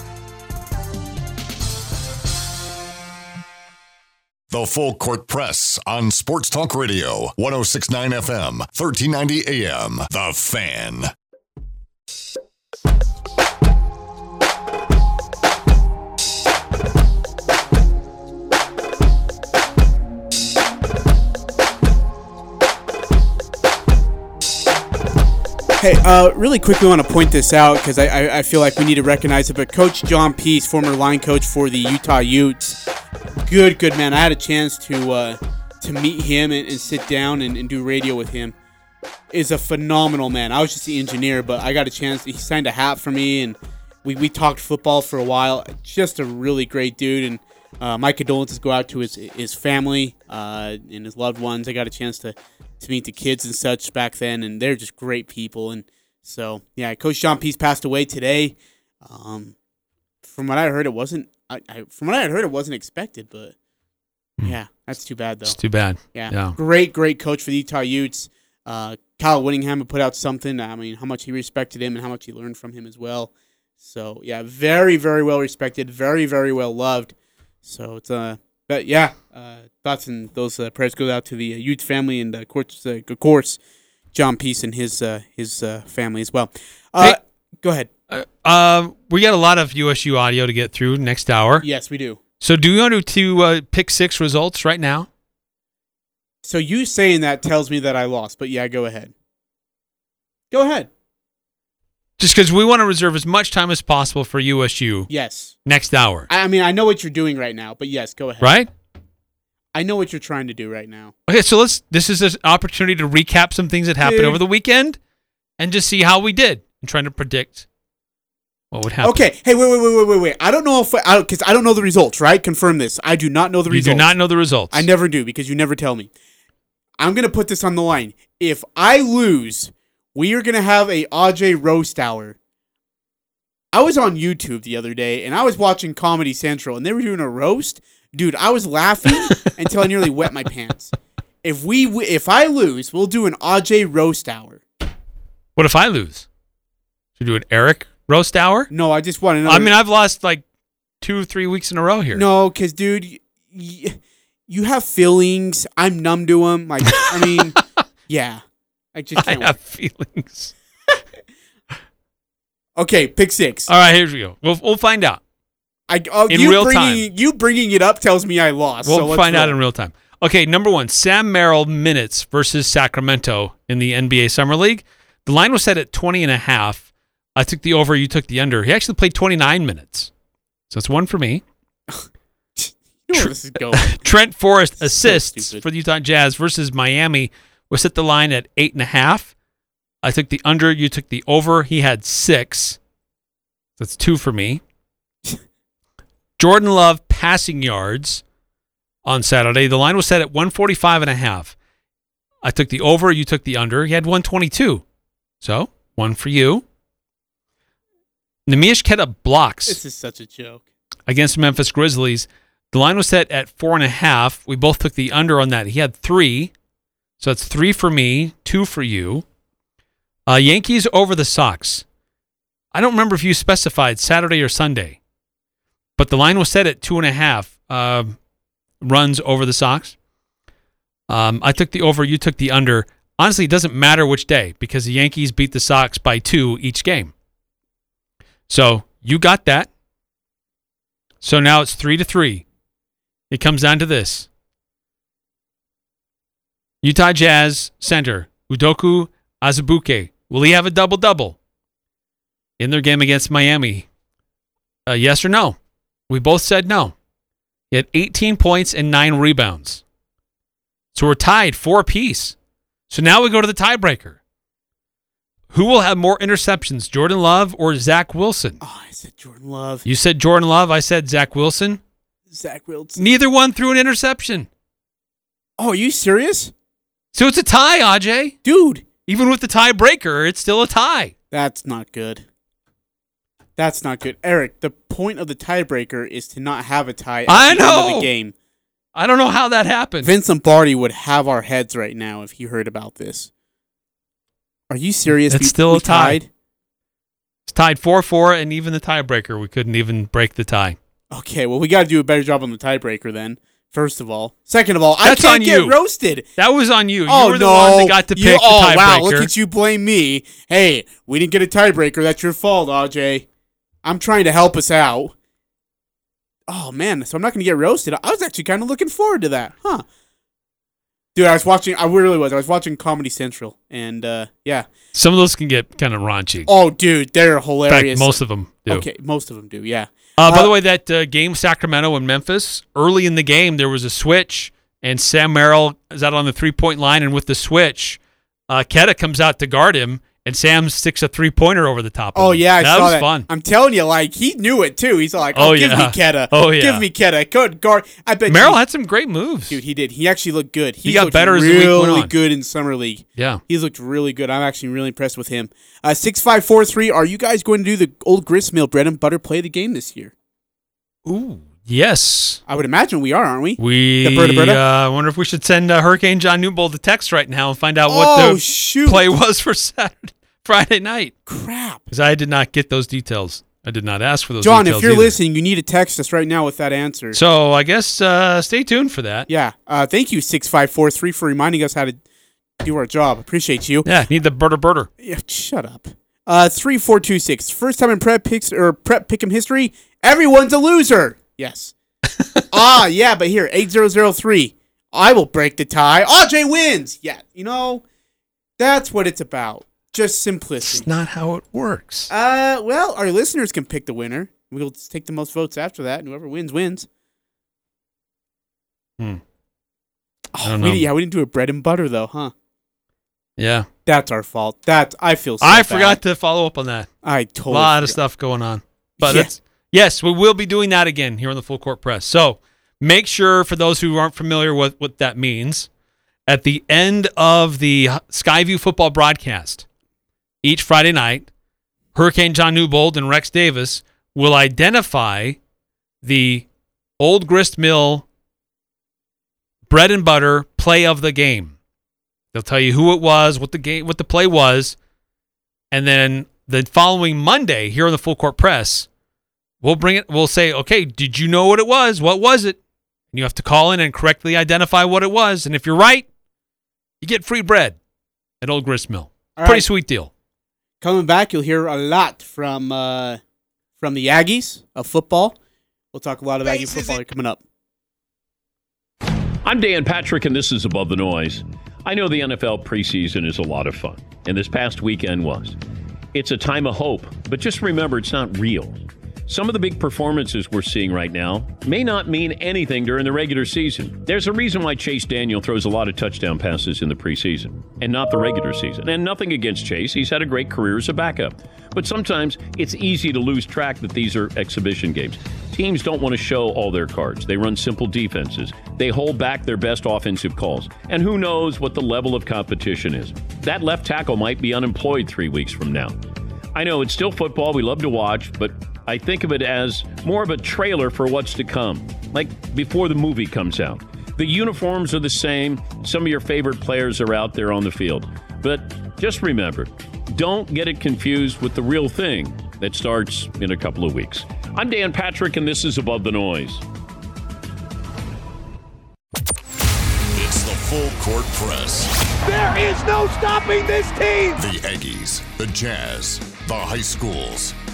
The Full Court Press on Sports Talk Radio, 1069 FM, 1390 AM. The Fan. Hey, uh, really quickly, want to point this out because I, I, I feel like we need to recognize it. But Coach John Pease, former line coach for the Utah Utes, good, good man. I had a chance to uh, to meet him and, and sit down and, and do radio with him. Is a phenomenal man. I was just the engineer, but I got a chance. He signed a hat for me, and we, we talked football for a while. Just a really great dude, and uh, my condolences go out to his his family uh, and his loved ones. I got a chance to to meet the kids and such back then, and they're just great people. And so, yeah, Coach John Pease passed away today. Um, from what I heard, it wasn't. I, I from what I had heard, it wasn't expected, but yeah, that's too bad though. It's too bad. Yeah. Yeah. Great, great coach for the Utah Utes. Uh, Kyle Whittingham put out something. I mean, how much he respected him and how much he learned from him as well. So yeah, very, very well respected, very, very well loved. So it's a But yeah, uh, thoughts and those uh, prayers go out to the uh, Utes family and of course, uh, of course, John Pease and his uh, his uh, family as well. Uh, Hey. Go ahead. Uh, um, we got a lot of USU audio to get through next hour. Yes, we do. So do you want to, to uh, pick six results right now? So you saying that tells me that I lost, but yeah, go ahead. Go ahead. Just because we want to reserve as much time as possible for USU Yes. next hour, I I mean, I know what you're doing right now, but yes, go ahead. right? I know what you're trying to do right now. Okay, so let's. This is an opportunity to recap some things that happened Dude. over the weekend, and just see how we did, I'm trying to predict what would happen. Okay. Hey, wait, wait, wait, wait, wait, wait. I don't know if I because I don't know the results. Right? Confirm this. I do not know the results. you results. do not know the results. I never do because you never tell me. I'm gonna put this on the line. If I lose, we are gonna have a AJ roast hour. I was on YouTube the other day and I was watching Comedy Central and they were doing a roast. Dude, I was laughing until I nearly wet my pants. If we if I lose, we'll do an AJ roast hour. What if I lose? Should we do an Eric roast hour? No, I just want to know. I mean, I've lost like two, three weeks in a row here. No, because dude, y- y- you have feelings. I'm numb to them. Like, I mean, yeah, I just can't. have feelings. Okay, pick six. All right, here we go. We'll we'll find out. I oh, in you real bringing, You bringing it up tells me I lost. We'll so find out in real time. Okay, number one, Sam Merrill minutes versus Sacramento in the NBA Summer League. The line was set at 20 and a half. I took the over, you took the under. He actually played 29 minutes. So it's one for me. You know where this is going. Trent Forrest assists stupid. for the Utah Jazz versus Miami was set the line at eight and a half. I took the under, you took the over. He had six. That's two for me. Jordan Love passing yards on Saturday. The line was set at 145 and a half. I took the over, you took the under. He had 122. So, one for you. Neemias Queta blocks This is such a joke. against Memphis Grizzlies. The line was set at four and a half. We both took the under on that. He had three. So that's three for me, two for you. Uh, Yankees over the Sox. I don't remember if you specified Saturday or Sunday, but the line was set at two and a half uh, runs over the Sox. Um, I took the over, you took the under. Honestly, it doesn't matter which day because the Yankees beat the Sox by two each game. So you got that. So now it's three to three. It comes down to this. Utah Jazz center Udoka Azubuike. Will he have a double double in their game against Miami? Uh, yes or no? We both said no. He had 18 points and nine rebounds. So we're tied four apiece. So now we go to the tiebreaker. Who will have more interceptions, Jordan Love or Zach Wilson? Oh, I said Jordan Love. You said Jordan Love. I said Zach Wilson. Zach Wilson. Neither one threw an interception. Oh, are you serious? So it's a tie, Aj. Dude. Even with the tiebreaker, it's still a tie. That's not good. That's not good. Eric, the point of the tiebreaker is to not have a tie at I the end of the game. I don't know how that happened. Vince Lombardi would have our heads right now if he heard about this. Are you serious? It's We- still we a tie. tied? It's tied 4 4, and even the tiebreaker, we couldn't even break the tie. Okay, well, we got to do a better job on the tiebreaker then. First of all, second of all, That's I can't on get you. roasted. That was on you. oh you were the no! one that got to You- oh the tiebreaker. wow! Look at you blame me. Hey, we didn't get a tiebreaker. That's your fault, AJ. I'm trying to help us out. Oh man, so I'm not going to get roasted. I was actually kind of looking forward to that, huh? Dude, I was watching. I really was. I was watching Comedy Central, and uh yeah. Some of those can get kind of raunchy. Oh, dude, they're In hilarious. fact, most of them do. Okay, most of them do. Yeah. Uh, by the way, that uh, game Sacramento and Memphis, early in the game, there was a switch, and Sam Merrill is out on the three point line, and with the switch, uh, Queta comes out to guard him, and Sam sticks a three pointer over the top. Of Oh yeah, I that was that. fun. I'm telling you, like he knew it too. He's like, "Oh, Oh, give me yeah. Queta. Oh, yeah. give me Queta. Good guard." I bet Merrill you, had some great moves. dude. He did. He actually looked good. He got looked better as the really week went on. good in summer league. Yeah. he looked really good. I'm actually really impressed with him. Uh, six five four three. Are you guys going to do the old grist mill bread and butter play of the game this year? Ooh, yes. I would imagine we are, aren't we? We The Berta Berta? uh, I wonder if we should send uh, Hurricane John Newbold a text right now and find out Oh, what the shoot. play was for Saturday, Friday night. Crap. Because I did not get those details. I did not ask for those. John, if you're either. listening, you need to text us right now with that answer. So I guess uh, stay tuned for that. Yeah. Uh, thank you, 6543, for reminding us how to do our job. Appreciate you. Yeah, need the burter burter. Yeah, shut up. Uh, 3426. First time in prep picks or prep pick'em history, everyone's a loser. Yes. ah, yeah, but here, 8003. I will break the tie. AJ wins. Yeah, you know, that's what it's about. Just simplicity. It's not how it works. Uh, well, our listeners can pick the winner. We'll take the most votes after that, and whoever wins wins. Hmm. Oh, I don't we yeah, we didn't do a bread and butter though, huh? Yeah. That's our fault. That I feel. So I bad. forgot to follow up on that. I totally. A lot of stuff going on. But Yeah. that's yes, we will be doing that again here on the Full Court Press. So make sure for those who aren't familiar with what that means, at the end of the Skyview football broadcast, each Friday night, Hurricane John Newbold and Rex Davis will identify the Old Grist Mill bread and butter play of the game. They'll tell you who it was, what the game, what the play was, and then the following Monday here on the Full Court Press, we'll bring it. We'll say, okay, did you know what it was? What was it? And you have to call in and correctly identify what it was. And if you're right, you get free bread at Old Grist Mill. All Pretty right. sweet deal. Coming back, you'll hear a lot from uh, from the Aggies of football. We'll talk a lot of Aggie football coming up. I'm Dan Patrick, and this is Above the Noise. I know the NFL preseason is a lot of fun, and this past weekend was. It's a time of hope, but just remember it's not real. Some of the big performances we're seeing right now may not mean anything during the regular season. There's a reason why Chase Daniel throws a lot of touchdown passes in the preseason and not the regular season. And nothing against Chase, he's had a great career as a backup. But sometimes it's easy to lose track that these are exhibition games. Teams don't want to show all their cards. They run simple defenses. They hold back their best offensive calls. And who knows what the level of competition is. That left tackle might be unemployed three weeks from now. I know it's still football, we love to watch, but I think of it as more of a trailer for what's to come, like before the movie comes out. The uniforms are the same, some of your favorite players are out there on the field. But just remember, don't get it confused with the real thing that starts in a couple of weeks. I'm Dan Patrick, and this is Above the Noise. It's the full court press. There is no stopping this team. The Aggies, the Jazz, the high schools.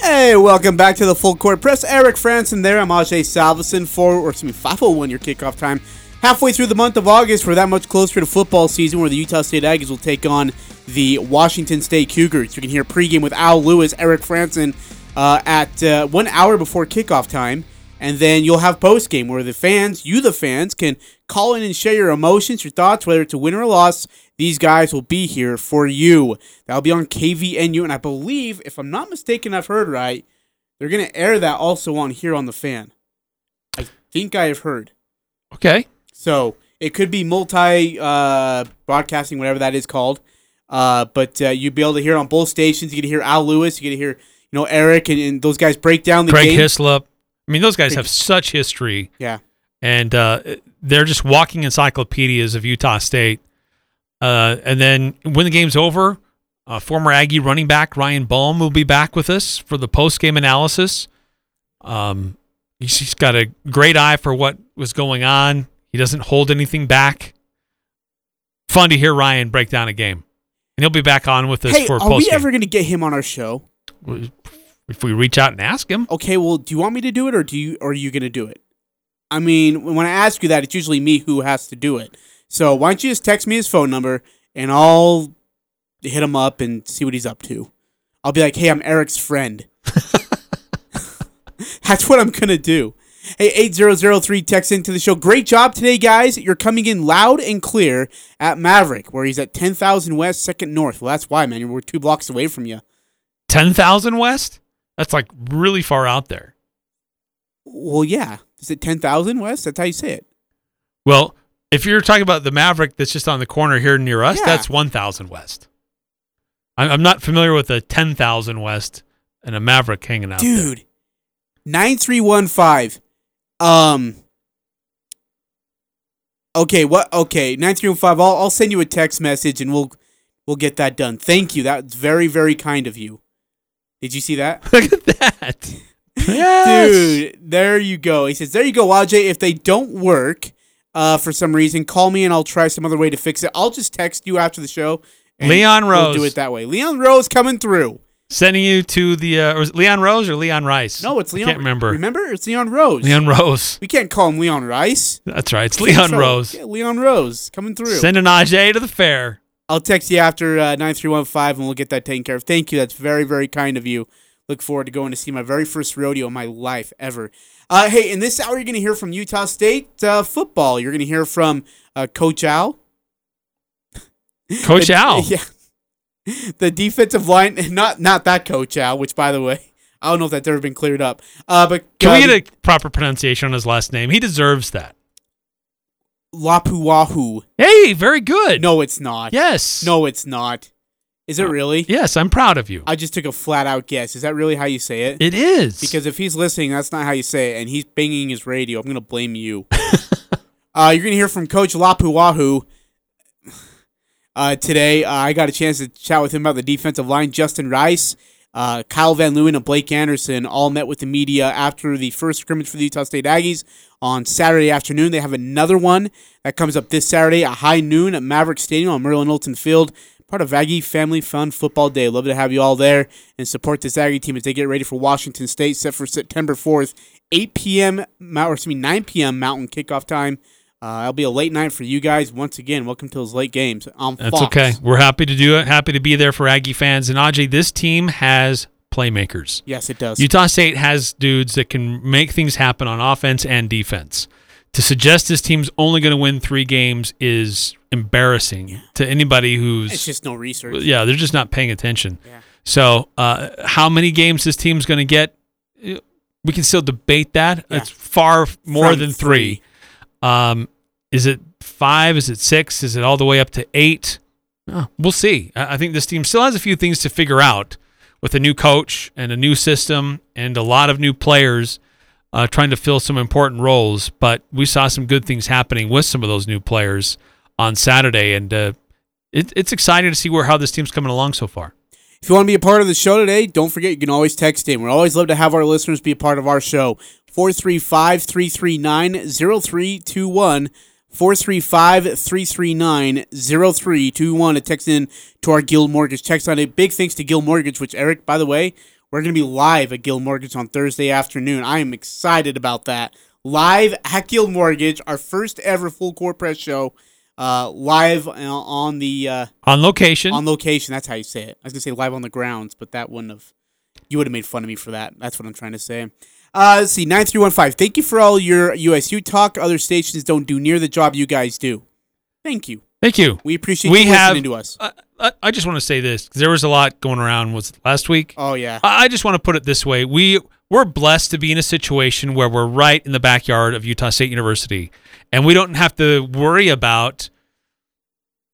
Hey, welcome back to the Full Court Press. Eric Frandsen there. I'm Ajay Salvesen for, or excuse me, 501 your kickoff time. Halfway through the month of August, we're that much closer to football season where the Utah State Aggies will take on the Washington State Cougars. You can hear pregame with Al Lewis, Eric Frandsen uh, at uh, one hour before kickoff time. And then you'll have post game where the fans, you the fans, can call in and share your emotions, your thoughts, whether it's a win or a loss. These guys will be here for you. That'll be on KVNU. And I believe, if I'm not mistaken, I've heard right, they're going to air that also on here on the fan. I think I have heard. Okay. So it could be multi uh, broadcasting, whatever that is called. Uh, but uh, you'll be able to hear on both stations. You get to hear Al Lewis. You get to hear you know Eric and, and those guys break down the Craig game. Hislop. I mean, those guys have such history. Yeah. And uh, they're just walking encyclopedias of Utah State. Uh, and then when the game's over, uh, former Aggie running back Ryan Baum will be back with us for the post game analysis. Um, he's, he's got a great eye for what was going on. He doesn't hold anything back. Fun to hear Ryan break down a game. And he'll be back on with us Hey, for are post we ever going to get him on our show? If we reach out and ask him. Okay, well, do you want me to do it, or do you, or are you going to do it? I mean, when I ask you that, it's usually me who has to do it. So why don't you just text me his phone number, and I'll hit him up and see what he's up to. I'll be like, hey, I'm Eric's friend. That's what I'm going to do. Hey, 8003 text into the show. Great job today, guys. You're coming in loud and clear at Maverick, where he's at 10,000 West, 2nd North. Well, that's why, man. We're two blocks away from you. 10,000 West? That's like really far out there. Well, yeah. Is it ten thousand West? That's how you say it. Well, if you're talking about the Maverick that's just on the corner here near us, Yeah. that's 1,000 West. I'm, I'm not familiar with a 10,000 West and a Maverick hanging out. there. Dude, nine three one five. Um. Okay, what? Okay, nine three one five. I'll I'll send you a text message and we'll we'll get that done. Thank you. That's very very kind of you. Did you see that? Look at that. Yes. Dude, there you go. He says, "There you go, AJ. If they don't work, uh, for some reason, call me and I'll try some other way to fix it. I'll just text you after the show. and Leon We'll Rose. do it that way. Leon Rose coming through. Sending you to the, uh, Leon Rose or Leon Rice? No, it's Leon. I can't remember. Remember, it's Leon Rose. Leon Rose. We can't call him Leon Rice. That's right. It's Leon Rose. Yeah, Leon Rose coming through. Send an AJ to the fair. I'll text you after uh, 9315 and we'll get that taken care of. Thank you. That's very, very kind of you. Look forward to going to see my very first rodeo in my life ever. Uh, hey, in this hour, you're going to hear from Utah State uh, football. You're going to hear from uh, Coach Al. Coach Al. Yeah. The defensive line, not not that Coach Al, which, by the way, I don't know if that's ever been cleared up. Uh, but Can we get a proper pronunciation on his last name? He deserves that. Lapuaho. Hey, very good. No, it's not. Yes. No, it's not. Is it really? Yes, I'm proud of you. I just took a flat out guess. Is that really how you say it? It is. Because if he's listening, that's not how you say it, and he's banging his radio. I'm gonna blame you. uh, you're gonna hear from Coach Lapuaho uh, today. Uh, I got a chance to chat with him about the defensive line. Justin Rice, uh, Kyle Van Leeuwen, and Blake Anderson all met with the media after the first scrimmage for the Utah State Aggies on Saturday afternoon. They have another one that comes up this Saturday at high noon at Maverik Stadium on Merlin Olsen Field. Part of Aggie Family Fun Football Day. Love to have you all there and support this Aggie team as they get ready for Washington State, set for September 4th, 8 p.m. Or excuse me, 9 p.m. Mountain kickoff time. Uh, it'll be a late night for you guys. Once again, welcome to those late games on That's Fox. okay. We're happy to do it. Happy to be there for Aggie fans. And Ajay, this team has playmakers. Yes, it does. Utah State has dudes that can make things happen on offense and defense. To suggest this team's only going to win three games is embarrassing to anybody who's It's just no research. yeah, they're just not paying attention. Yeah. So, uh, how many games this team's going to get? We can still debate that. Yeah. It's far more From than three. Um, is it five? Is it six? Is it all the way up to eight? Oh, we'll see. I I think this team still has a few things to figure out with a new coach and a new system and a lot of new players uh, trying to fill some important roles. But we saw some good things happening with some of those new players on Saturday, and uh, it, it's exciting to see where how this team's coming along so far. If you want to be a part of the show today, don't forget you can always text in. We always love to have our listeners be a part of our show. 435 339 0321. 435 339 0321 to text in to our Guild Mortgage text line. A big thanks to Guild Mortgage, which, Eric, by the way, we're going to be live at Guild Mortgage on Thursday afternoon. I am excited about that. Live at Guild Mortgage, our first ever full court press show. Uh, live uh, on the uh, On location. on location. That's how you say it. I was gonna say live on the grounds, but that wouldn't have. You would have made fun of me for that. That's what I'm trying to say. Uh, let's see, nine three one five. Thank you for all your USU talk. Other stations don't do near the job you guys do. Thank you. Thank you. We appreciate we you have, listening to us. I, I, I just want to say this 'cause there was a lot going around. Was last week? Oh yeah. I I just want to put it this way: we we're blessed to be in a situation where we're right in the backyard of Utah State University, and we don't have to worry about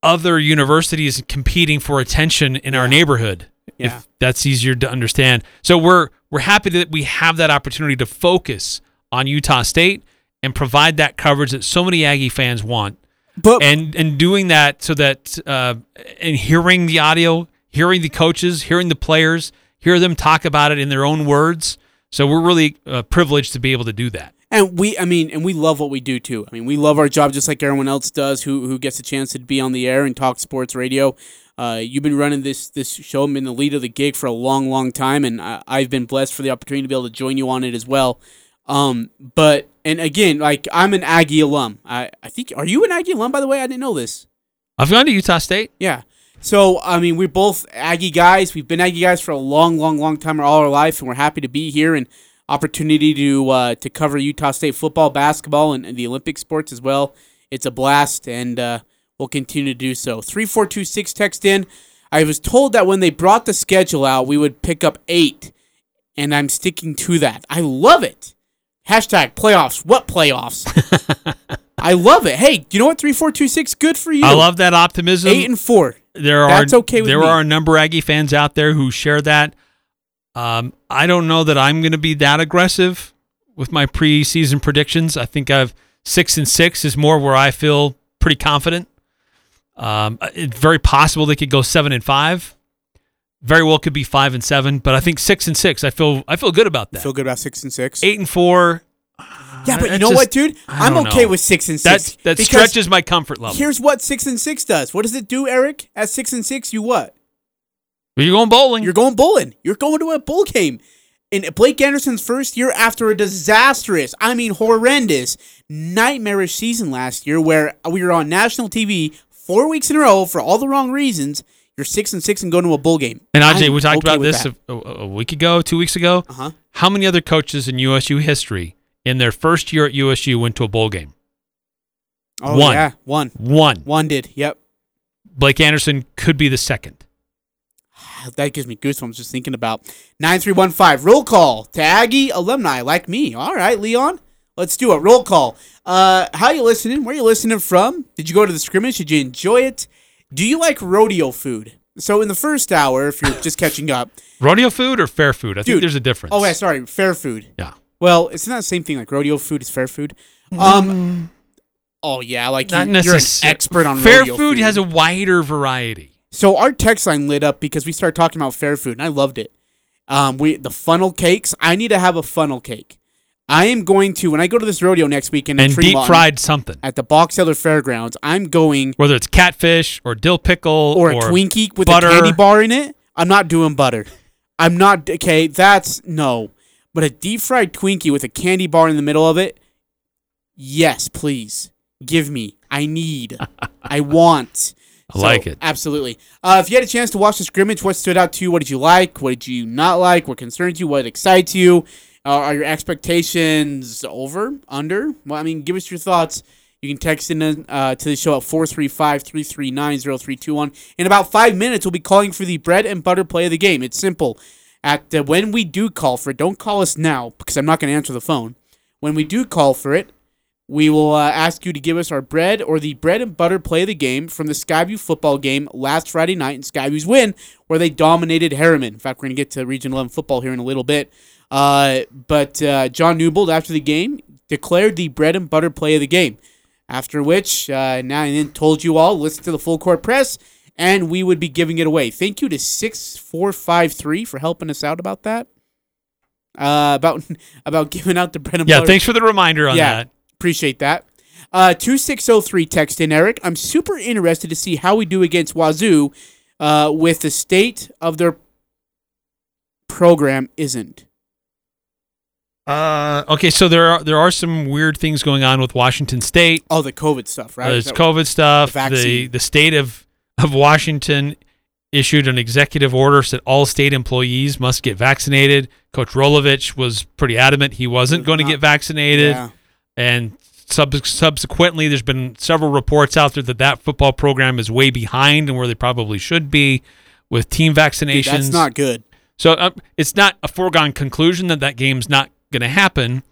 other universities competing for attention in our neighborhood. Yeah. If that's easier to understand. So we're we're happy that we have that opportunity to focus on Utah State and provide that coverage that so many Aggie fans want. But and and doing that so that uh, and hearing the audio, hearing the coaches, hearing the players, hear them talk about it in their own words. So we're really uh, privileged to be able to do that. And we, I mean, and we love what we do too. I mean, we love our job just like everyone else does who who gets a chance to be on the air and talk sports radio. Uh, you've been running this this show, been the lead of the gig for a long, long time, and I, I've been blessed for the opportunity to be able to join you on it as well. Um, but and again, like I'm an Aggie alum. I I think are you an Aggie alum? By the way, I didn't know this. I've gone to Utah State. Yeah. So I mean, we're both Aggie guys. We've been Aggie guys for a long, long, long time, all our life, and we're happy to be here and opportunity to uh, to cover Utah State football, basketball, and, and the Olympic sports as well. It's a blast, and uh, we'll continue to do so. Three four two six text in. I was told that when they brought the schedule out, we would pick up eight, and I'm sticking to that. I love it. Hashtag playoffs. What playoffs? I love it. Hey, you know what? Three, four, two, six. Good for you. I love that optimism. Eight and four. There are That's okay with there me. are a number of Aggie fans out there who share that. Um, I don't know that I'm going to be that aggressive with my preseason predictions. I think I've six and six is more where I feel pretty confident. Um, it's very possible they could go seven and five. Very well could be five and seven, but I think six and six. I feel I feel good about that. Feel good about six and six. Eight and four. Yeah, but you know just- what, dude? I'm okay know. with six and six. that because stretches my comfort level. Here's what six and six does. What does it do, Eric? At six and six, you what? You're going bowling. You're going bowling. You're going to a bowl game. In Blake Anderson's first year after a disastrous, I mean horrendous, nightmarish season last year where we were on national TV four weeks in a row for all the wrong reasons, you're six and six and going to a bowl game. And Ajay, I'm we talked okay about this a, a- week ago, two weeks ago. Uh-huh. How many other coaches in USU history in their first year at USU went to a bowl game? Oh, one. yeah, one. One. One did. Yep. Blake Anderson could be the second. That gives me goosebumps just thinking about 9315. Roll call to Aggie alumni like me. All right, Leon. Let's do a Roll call. Uh, how you listening? Where you listening from? Did you go to the scrimmage? Did you enjoy it? Do you like rodeo food? So in the first hour, if you're just catching up, Rodeo food or fair food? I think there's a difference. Oh, yeah, sorry, fair food. Yeah. Well, it's not the same thing. Like rodeo food is fair food. Um. Oh yeah, like Not you, you're an expert on rodeo food. fair food has a wider variety. So our text line lit up because we started talking about fair food, and I loved it. Um, we the funnel cakes. I need to have a funnel cake. I am going to when I go to this rodeo next weekend And deep Tremont fried something. at the Box Elder Fairgrounds. I'm going Whether it's catfish or dill pickle or a Twinkie with butter. a candy bar in it. I'm not doing butter. I'm not okay. That's no. But a deep fried Twinkie with a candy bar in the middle of it. Yes, please give me. I need. I want. I like it. Absolutely. Uh, if you had a chance to watch the scrimmage, what stood out to you? What did you like? What did you not like? What concerns you? What excites you? Uh, are your expectations over? Under? Well, I mean, give us your thoughts. You can text in uh, to the show at 435-339-0321. In about five minutes, we'll be calling for the bread and butter play of the game. It's simple. At uh, when we do call for it, don't call us now because I'm not going to answer the phone. When we do call for it, we will uh, ask you to give us our bread or the bread and butter play of the game from the Skyview football game last Friday night and Skyview's win, where they dominated Harriman. In fact, we're going to get to Region 11 football here in a little bit. Uh, but uh, John Newbold, after the game, declared the bread and butter play of the game. After which, uh, now and then told you all, listen to the full court press, and we would be giving it away. Thank you to 6453 for helping us out about that. Uh, about about giving out the bread and Yeah, butter. Yeah, thanks for the reminder on yeah, that. Appreciate that. Uh, 2603 text in, Eric. I'm super interested to see how we do against Wazoo uh, with the state of their program isn't. Uh, okay, so there are there are some weird things going on with Washington State. Oh, the COVID stuff, right? There's COVID stuff. the The, the state of of Washington issued an executive order that all state employees must get vaccinated. Coach Rolovich was pretty adamant he wasn't going to get vaccinated, Yeah. And sub- subsequently, there's been several reports out there that that football program is way behind and where they probably should be with team vaccinations. Dude, that's not good. So uh, it's not a foregone conclusion that that game's not going to happen.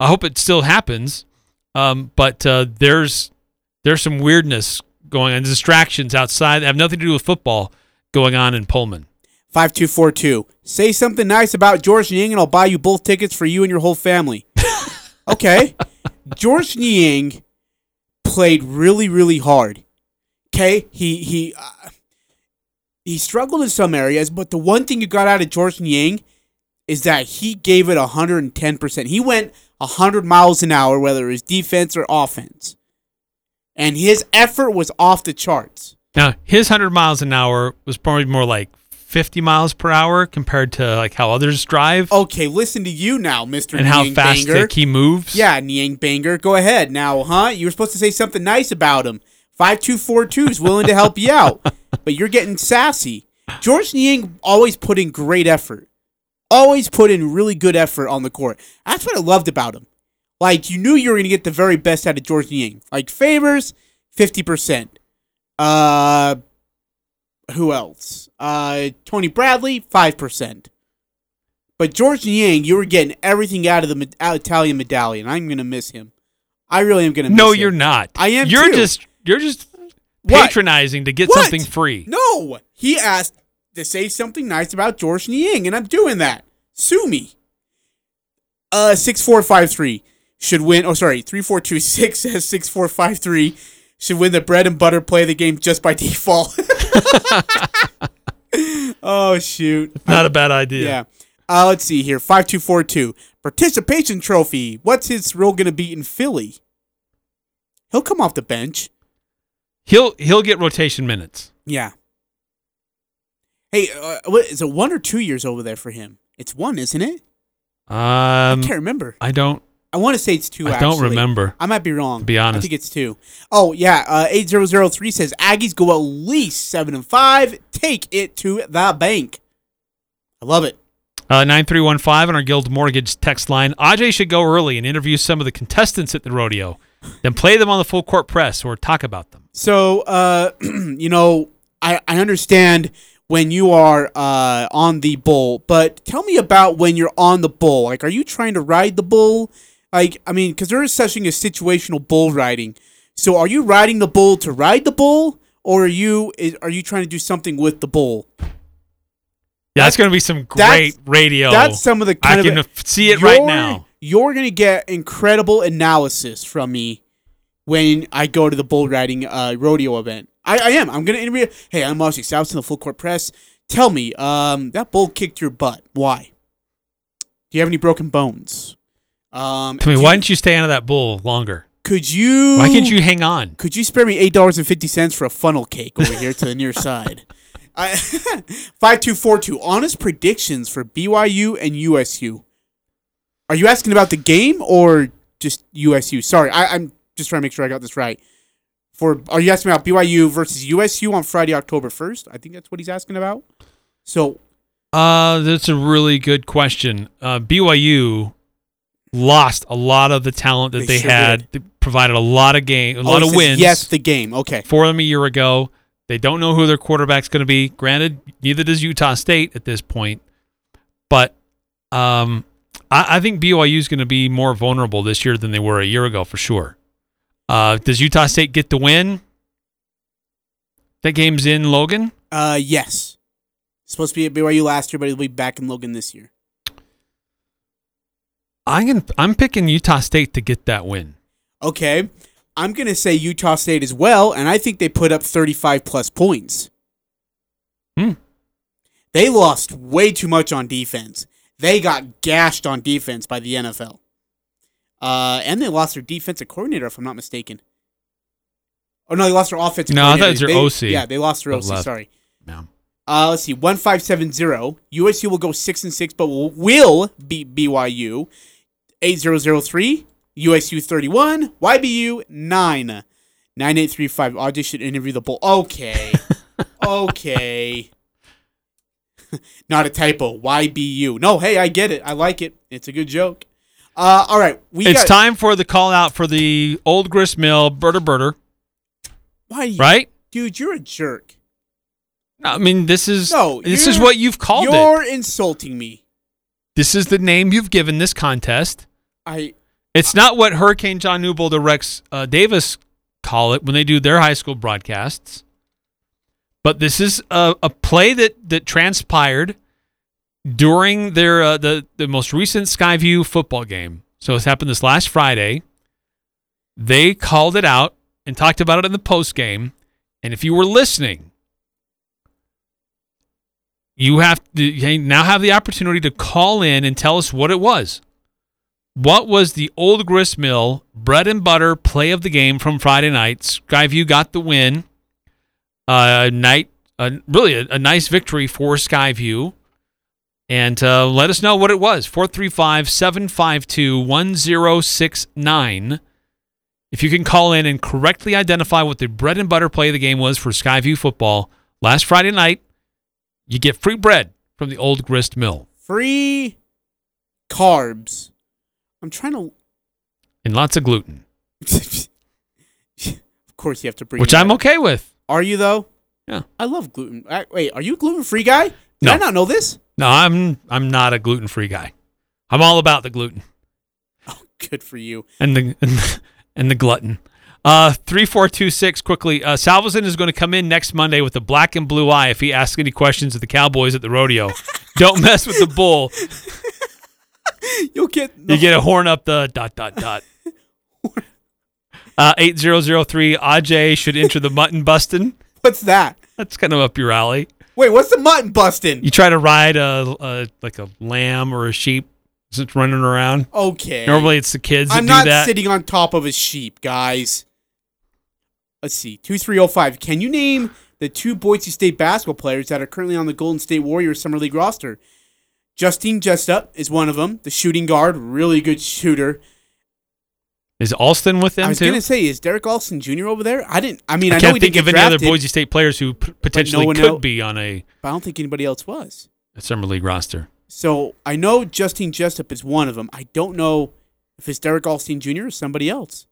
I hope it still happens, um, but uh, there's there's some weirdness going on, distractions outside that have nothing to do with football going on in Pullman. 5242. Say something nice about George Niang and I'll buy you both tickets for you and your whole family. okay. George Niang played really, really hard. Okay. He, he, uh, he struggled in some areas, but the one thing you got out of George Niang is that he gave it 110%. He went 100 miles an hour, whether it was defense or offense. And his effort was off the charts. Now his 100 miles an hour was probably more like 50 miles per hour compared to like how others drive Okay, listen to you now, Mr. and how fast Banger. he moves. Yeah, Niang Banger. Go ahead. Now, huh? You were supposed to say something nice about him. 5242 is willing to help you out, but you're getting sassy. George Niang always put in great effort. Always put in really good effort on the court. That's what I loved about him. Like, you knew you were going to get the very best out of George Niang. Like, favors, 50%. Uh, who else? Uh, Tony Bradley, 5%. But George Niang, you were getting everything out of the med- Italian medallion. I'm gonna miss him. I really am gonna. miss No, him. No, you're not. I am. You're too. just you're just What? patronizing to get What? something free. No, he asked to say something nice about George Niang, and I'm doing that. Sue me. Uh, six four five three should win. Oh, sorry, three four two six says six four five three should win the bread and butter play of the game just by default. oh shoot! Not a bad idea. Yeah. Uh, let's see here. Five two four two participation trophy. What's his role going to be in Philly? He'll come off the bench. He'll he'll get rotation minutes. Yeah. Hey, uh, what is it? One or two years over there for him? It's one, isn't it? Um, I can't remember. I don't. I want to say it's two. I don't remember, I might be wrong. to be honest, I think it's two. Oh yeah. Uh, eight zero zero three says Aggies go at least seven and five. Take it to the bank. I love it. Uh, 9315 on our Guild Mortgage text line. Aj should go early and interview some of the contestants at the rodeo, then play them on the full court press or talk about them. So, uh, you know, I, I understand when you are uh, on the bull, but tell me about when you're on the bull. Like, are you trying to ride the bull? Like, I mean, because there is such thing as situational bull riding. So, are you riding the bull to ride the bull, or are you is, are you trying to do something with the bull? Yeah, that's going to be some That's- great radio. That's some of the kind I of can f- see it right now. You're gonna get incredible analysis from me when I go to the bull riding uh, rodeo event. I, I am. I'm gonna interview. Hey, I'm Marcy South in the full court press. Tell me, um, that bull kicked your butt. Why? Do you have any broken bones? Um, Tell me, why didn't you stay out of that bull longer? could you? Why can't you hang on? Could you spare me eight dollars and fifty cents for a funnel cake over here to the near side? I, five two four two. Honest predictions for BYU and USU. Are you asking about the game or just USU? Sorry, I, I'm just trying to make sure I got this right. For are you asking about BYU versus USU on Friday, October first? I think that's what he's asking about. So Uh, that's a really good question. Uh, BYU lost a lot of the talent that They they, sure had. They provided a lot of game, a Oh, lot of wins. Yes, the game. Okay. for them a year ago. They don't know who their quarterback's going to be. Granted, neither does Utah State at this point. But um, I, I think BYU is going to be more vulnerable this year than they were a year ago for sure. Uh, does Utah State get the win? That game's in Logan. Uh, yes. Supposed to be at BYU last year, but he'll be back in Logan this year. I'm gonna, I'm picking Utah State to get that win. Okay. I'm going to say Utah State as well, and I think they put up 35 plus points. Hmm. They lost way too much on defense. They got gashed on defense by the NFL. Uh, and they lost their defensive coordinator, if I'm not mistaken. Oh, no, they lost their offensive No, I thought coordinator. it was their They- OC Yeah, they lost their OC, left. sorry. No. Uh, let's see, one five seven zero. USC will go six and six, but will, will beat BYU. Eight zero zero three. USU thirty one. YBU nine. Nine eight three five. Audrey should interview the bull. Okay, okay. Not a typo. YBU. No, hey, I get it. I like it. It's a good joke. Uh, all right, we it's got, time for the call out for the old grist mill birder birder. Why, you- Right? dude? You're a jerk. I mean, this is No, this is what you've called it. You're insulting me. This is the name you've given this contest. I It's not what Hurricane John Newbold or Rex uh, Davis call it when they do their high school broadcasts. But this is a, a play that, that transpired during their uh, the the most recent Skyview football game. So it's happened this last Friday. They called it out and talked about it in the post game. And if you were listening, you have to you now have the opportunity to call in and tell us what it was. What was the old grist mill bread and butter play of the game from Friday night? Skyview got the win. Uh, night, uh, really a, a nice victory for Skyview. And uh, let us know what it was 435 752 1069. If you can call in and correctly identify what the bread and butter play of the game was for Skyview football last Friday night, you get free bread from the old grist mill free carbs. I'm trying to. and lots of gluten, Of course, you have to bring. which I'm up. okay with. Are you though? Yeah. I love gluten. I- Wait, are you a gluten free guy? Did No. I not know this? No, I'm I'm not a gluten free guy. I'm all about the gluten Oh, Good for you. and the and the, and the glutton. Uh, three four two six quickly. Uh, Salvesen is going to come in next Monday with a black and blue eye if he asks any questions of the Cowboys at the rodeo. Don't mess with the bull. You'll get You get a horn up the dot dot dot. Uh, eight zero zero three. Aj should enter the mutton bustin'. What's that? That's kind of up your alley. Wait, what's the mutton busting? You try to ride a, a like a lamb or a sheep that's running around. Okay. Normally it's the kids I'm do not that. sitting on top of a sheep, guys. Let's see. 2305. Can you name the two Boise State basketball players that are currently on the Golden State Warriors Summer League roster? Justinian Jessup is one of them, the shooting guard, really good shooter. Is Alston with them I was too? gonna say, is Derrick Alston Jr. over there? I didn't. I mean, I, I can't he think of get any other Boise State players who p- potentially one could el- be on a, but I don't think anybody else was. a summer league roster. So I know Justinian Jessup is one of them. I don't know if it's Derrick Alston Jr. or somebody else.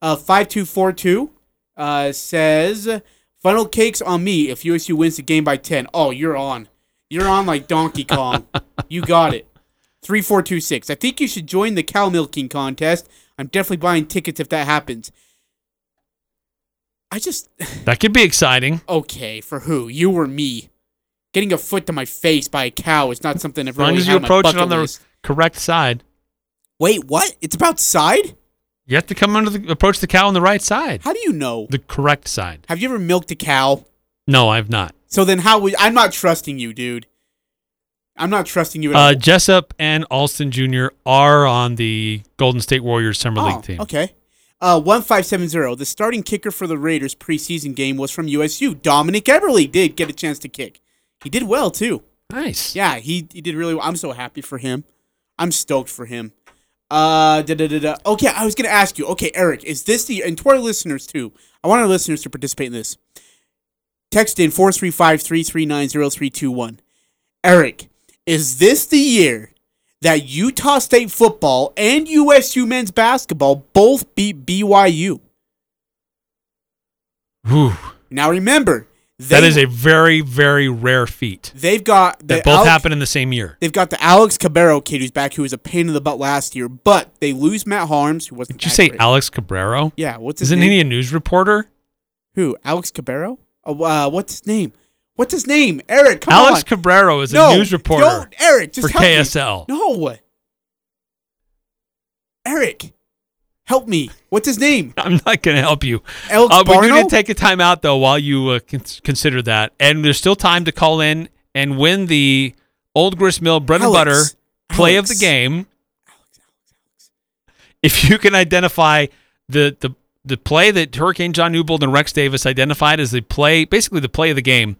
Uh, 5242 uh, says, Funnel cakes on me if USU wins the game by 10. Oh, you're on. You're on like Donkey Kong. you got it. 3426. I think you should join the cow milking contest. I'm definitely buying tickets if that happens. I just. That could be exciting. Okay, for who? You or me? Getting a foot to my face by a cow is not something I've As long really as you approach it on the list. correct side. Wait, what? It's about side? You have to come under the approach the cow on the right side. How do you know? The correct side. Have you ever milked a cow? No, I've not. So then how would I'm not trusting you, dude. I'm not trusting you at Uh, all. Jessup and Alston Jr. are on the Golden State Warriors summer Oh, league team. Okay. Uh, 1570. The starting kicker for the Raiders preseason game was from USU. Dominik Eberle did get a chance to kick. He did well, too. Nice. Yeah, he, he did really well. I'm so happy for him. I'm stoked for him. Uh, da, da, da, da. Okay, I was going to ask you. Okay, Eric, is this the, and to our listeners, too, I want our listeners to participate in this. Text in 435 339 0321. Eric, is this the year that Utah State football and USU men's basketball both beat BYU? Whew. Now remember, That they- is a very, very rare feat. they've got the That both Alex- happen in the same year. They've got the Alex Cabrero kid who's back, who was a pain in the butt last year, but they lose Matt Haarms, who wasn't. Did you that say. Alex Cabrero? Yeah, what's his Isn't name? he a news reporter? Who? Alex Cabrero? Oh, uh, what's his name? What's his name? Eric, come on. Alex Cabrero is No, a news reporter Don't, Eric, just for help me. KSL. No. Eric, help me. What's his name? I'm not going to help you. Alex uh, we Barno? need to take a time out though while you uh, consider that, and there's still time to call in and win the Old Grist Mill bread and butter play of Alex. the game. If you can identify the the the play that Hurricane John Newbold and Rex Davis identified as the play, basically the play of the game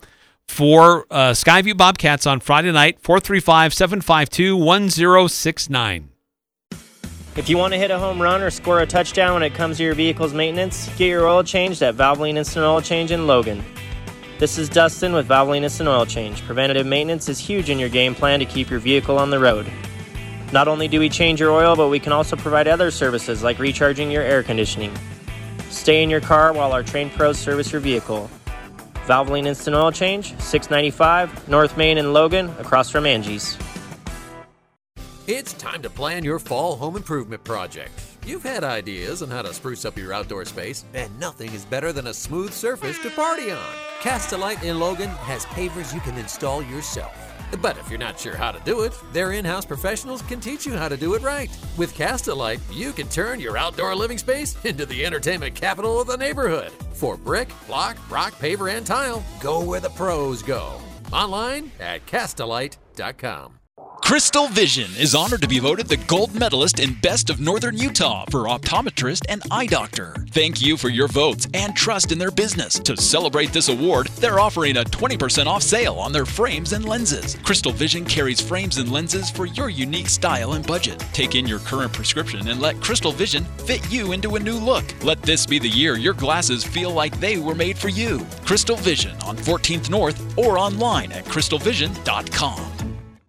for uh, Skyview Bobcats on Friday night, 435 752 1069. If you want to hit a home run or score a touchdown when it comes to your vehicle's maintenance, get your oil changed at Valvoline Instant Oil Change in Logan. This is Dustin with Valvoline Instant Oil Change. Preventative maintenance is huge in your game plan to keep your vehicle on the road. Not only do we change your oil, but we can also provide other services like recharging your air conditioning. Stay in your car while our trained pros service your vehicle. Valvoline Instant Oil Change, 695 North Main in Logan, across from Angie's. It's time to plan your fall home improvement project. You've had ideas on how to spruce up your outdoor space, and nothing is better than a smooth surface to party on. Castlelite in Logan has pavers you can install yourself. But if you're not sure how to do it, their in house professionals can teach you how to do it right. With Castlelite, you can turn your outdoor living space into the entertainment capital of the neighborhood. For brick, block, rock, paver, and tile, go where the pros go. Online at Castlelite.com. Crystal Vision is honored to be voted the gold medalist in Best of Northern Utah for optometrist and eye doctor. Thank you for your votes and trust in their business. To celebrate this award, they're offering a 20% off sale on their frames and lenses. Crystal Vision carries frames and lenses for your unique style and budget. Take in your current prescription and let Crystal Vision fit you into a new look. Let this be the year your glasses feel like they were made for you. Crystal Vision on 14th North or online at crystalvision.com.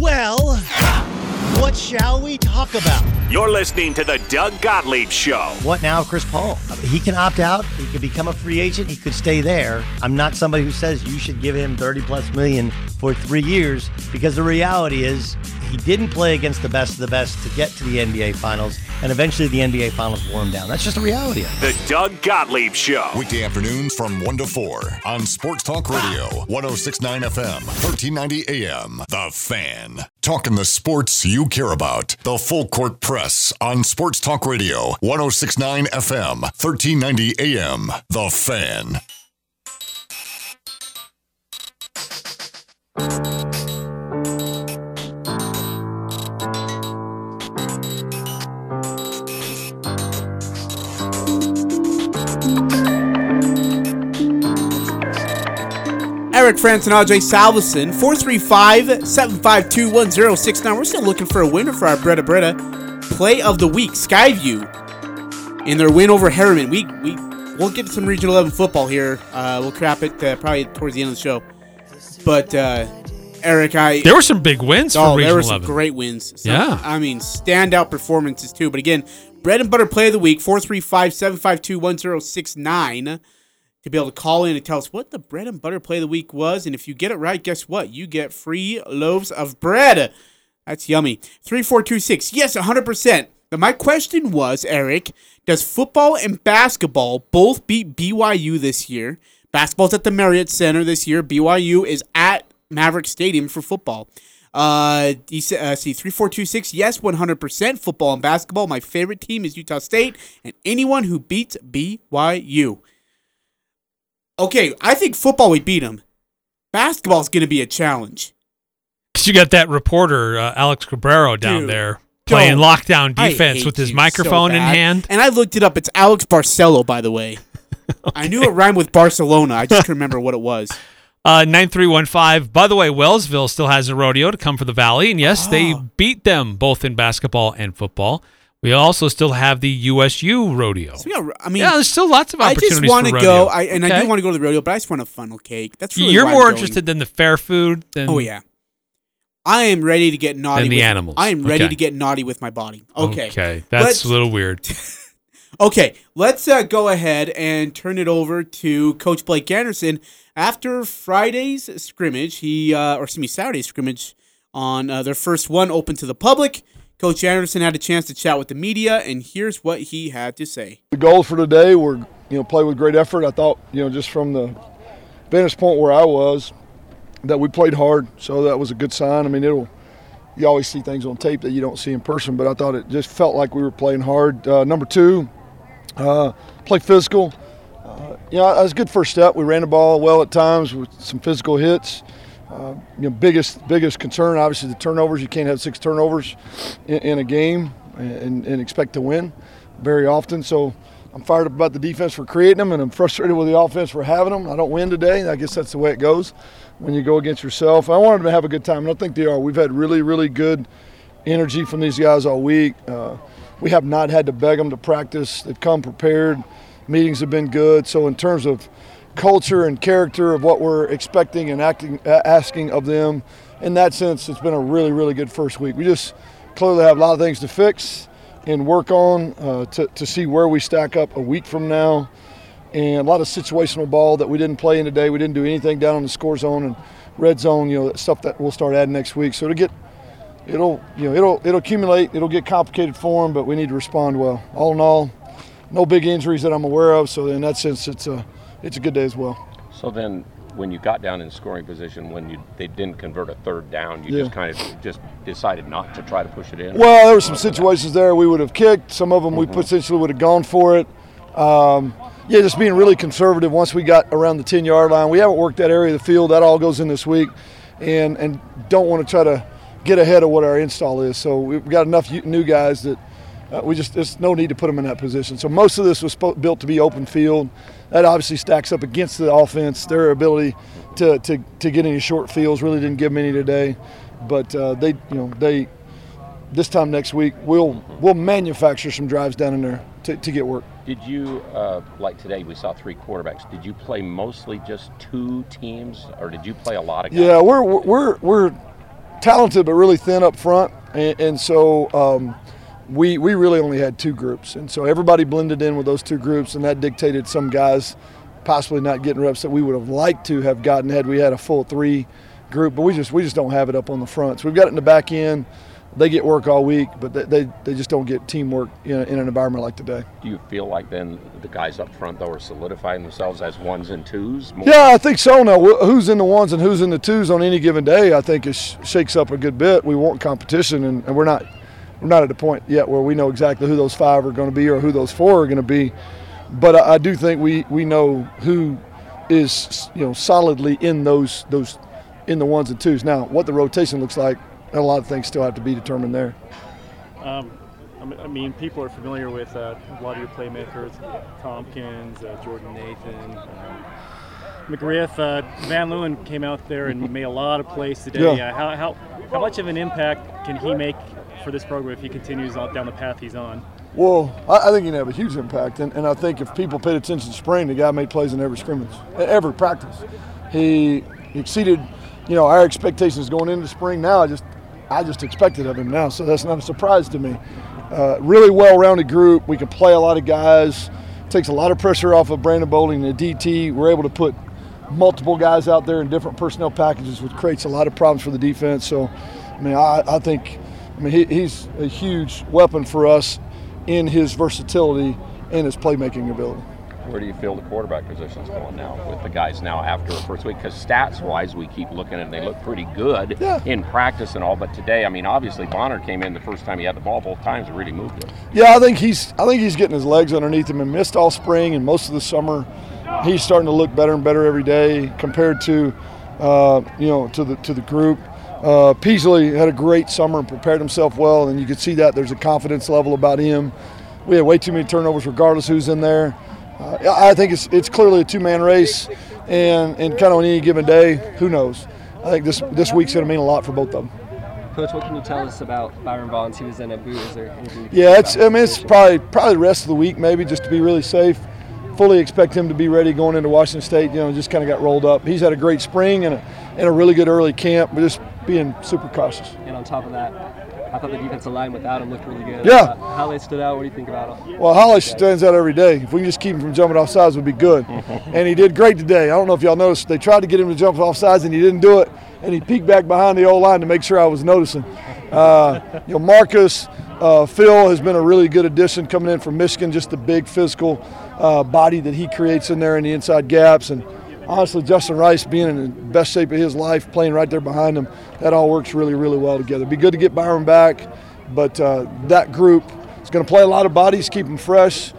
Well, what shall we talk about? You're listening to the Doug Gottlieb Show. What now, Chris Paul? He can opt out. He could become a free agent. He could stay there. I'm not somebody who says you should give him 30 plus million for three years because the reality is he didn't play against the best of the best to get to the NBA Finals, and eventually the NBA Finals wore him down. That's just the reality of it. The Doug Gottlieb Show. Weekday afternoons from 1 to 4 on Sports Talk Radio, 1069 FM, 1390 AM. The Fan. Talking the sports you care about. The Full Court Press on Sports Talk Radio, 1069 FM, 1390 AM. The Fan. Eric Frandsen and AJ Salvesen, 435 752 1069. We're still looking for a winner for our Bretta Bretta play of the week, Skyview, in their win over Harriman. We, we, we'll get to some Regional 11 football here. Uh, we'll crap it uh, probably towards the end of the show. But, uh, Eric, I. There were some big wins for Oh, there were some 11. great wins. Some- Yeah. I mean, standout performances, too. But again, bread and butter play of the week, 435 752 1069 to be able to call in and tell us what the bread and butter play of the week was. And if you get it right, guess what? You get free loaves of bread. That's yummy. 3426. Yes, 100%. But my question was, Eric, does football and basketball both beat BYU this year? Basketball's at the Marriott Center this year. BYU is at Maverik Stadium for football. Uh, sa- uh, see, 3426. Yes, 100%. Football and basketball. My favorite team is Utah State. And anyone who beats BYU. Okay, I think football would beat them. Basketball's going to be a challenge. 'Cause you got that reporter, uh, Alex Cabrero, down Dude, there playing don't. lockdown defense with his microphone so in hand. And I looked it up. It's Alex Barcello, by the way. I knew it rhymed with Barcelona. I just couldn't remember what it was. Uh, 9315. By the way, Wellsville still has a rodeo to come for the Valley. And yes, they Oh. beat them both in basketball and football. We also still have the USU rodeo. So, yeah, I mean, yeah, there's still lots of I opportunities just want to go, I, and I do want to go to the rodeo, but I just want a funnel cake. That's really You're more interested than the fair food than Oh yeah, I am ready to get naughty. Than the with, animals. I am ready Okay. to get naughty with my body. Okay, Okay, that's Let's- a little weird. Okay, let's uh, go ahead and turn it over to Coach Blake Anderson. After Friday's scrimmage, he uh, or excuse me, Saturday's scrimmage on uh, their first one open to the public. Coach Anderson had a chance to chat with the media, and here's what he had to say. The goals for today were, you know, play with great effort. I thought, you know, just from the vantage point where I was, that we played hard. So that was a good sign. I mean, it'll, you always see things on tape that you don't see in person, but I thought it just felt like we were playing hard. Uh, number two, uh, play physical. Uh, you know, that was a good first step. We ran the ball well at times with some physical hits. Uh, you know, biggest biggest concern obviously the turnovers. You can't have six turnovers in, in a game and, and expect to win very often. So I'm fired up about the defense for creating them, and I'm frustrated with the offense for having them. I don't win today. I guess that's the way it goes when you go against yourself. I wanted to have a good time, and I think they are. We've had really, really good energy from these guys all week. Uh, we have not had to beg them to practice. They've come prepared. Meetings have been good. So in terms of culture and character of what we're expecting and acting, asking of them, in that sense, it's been a really, really good first week. We just clearly have a lot of things to fix and work on uh, to, to see where we stack up a week from now. And a lot of situational ball that we didn't play in today. We didn't do anything down in the score zone and red zone. You know, stuff that we'll start adding next week. So to get it'll you know it'll it'll accumulate. It'll get complicated for them, but we need to respond well. All in all, no big injuries that I'm aware of. So in that sense, it's a it's a good day as well. So then, when you got down in scoring position, when you they didn't convert a third down, you Yeah. just kind of just decided not to try to push it in. Well, there were some situations there we would have kicked. Some of them we potentially would have gone for it. Um, yeah, just being really conservative once we got around the 10 yard line. We haven't worked that area of the field. That all goes in this week. And, and don't want to try to get ahead of what our install is. So we've got enough new guys that uh, we just there's no need to put them in that position. So most of this was built to be open field. That obviously stacks up against the offense. Their ability to, to, to get any short fields really didn't give them any today, but uh, they you know they this time next week we'll we'll manufacture some drives down in there to, to get work. Did you, uh, like today, we saw three quarterbacks. Did you play mostly just two teams, or did you play a lot of guys? Yeah, we're we're we're talented but really thin up front, and, and so um, we we really only had two groups, and so everybody blended in with those two groups, and that dictated some guys possibly not getting reps that we would have liked to have gotten had we had a full three group, but we just we just don't have it up on the front. So we've got it in the back end. They get work all week, but they, they, they just don't get teamwork in, in an environment like today. Do you feel like then the guys up front though are solidifying themselves as ones and twos? More? Yeah, I think so. Now, who's in the ones and who's in the twos on any given day, I think it sh- shakes up a good bit. We want competition, and, and we're not we're not at the point yet where we know exactly who those five are going to be or who those four are going to be. But I, I do think we, we know who is you know solidly in those those in the ones and twos. Now, what the rotation looks like, a lot of things still have to be determined there. Um, I mean- I mean, people are familiar with uh, a lot of your playmakers, Thompkins, uh, Jordan Nathan, um, McGriff. Uh, Van Leeuwen came out there and made a lot of plays today. Yeah. Uh, how, how, how much of an impact can he make for this program if he continues on down the path he's on? Well, I, think he can have a huge impact, and, and I think if people paid attention to spring, the guy made plays in every scrimmage, every practice. He exceeded, you know, our expectations going into spring. Now I just, I just expected of him now, so that's not a surprise to me. Uh, really well-rounded group. We can play a lot of guys. Takes a lot of pressure off of Brandon Bowling and the DT. We're able to put multiple guys out there in different personnel packages, which creates a lot of problems for the defense. So, I mean, I, I think, I mean, he, he's a huge weapon for us in his versatility and his playmaking ability. Where do you feel the quarterback position's going now with the guys now after the first week? Because stats wise, we keep looking and they look pretty good in practice and all. But today, I mean, obviously Bonner came in the first time he had the ball both times and really moved it. Yeah, I think he's I think he's getting his legs underneath him and missed all spring and most of the summer. He's starting to look better and better every day compared to uh, you know to the to the group. Uh, Peasley had a great summer and prepared himself well, and you could see that there's a confidence level about him. We had way too many turnovers, regardless who's in there. Uh, I think it's it's clearly a two-man race, and and kind of on any given day, who knows? I think this this week's going to mean a lot for both of them. Coach, what can you tell us about Byron Bonds? He was in a boot. Is there anything? Yeah, it's. I mean, it's probably probably the rest of the week, maybe just to be really safe. Fully expect him to be ready going into Washington State. You know, just kind of got rolled up. He's had a great spring and a, and a really good early camp, but just being super cautious. And on top of that, I thought the defensive line without him looked really good. Yeah. Uh, stood out. What do you think about him? Well, Hollis stands out every day. If we can just keep him from jumping off sides, would be good. and he did great today. I don't know if y'all noticed. They tried to get him to jump off sides, and he didn't do it. And he peeked back behind the old line to make sure I was noticing. Uh, you know, Marcus, uh, Phil has been a really good addition coming in from Michigan. Just the big physical uh, body that he creates in there in the inside gaps. And honestly, Justin Rice being in the best shape of his life, playing right there behind him, that all works really, really well together. It'd be good to get Byron back, but uh, that group is going to play a lot of bodies, keep them fresh.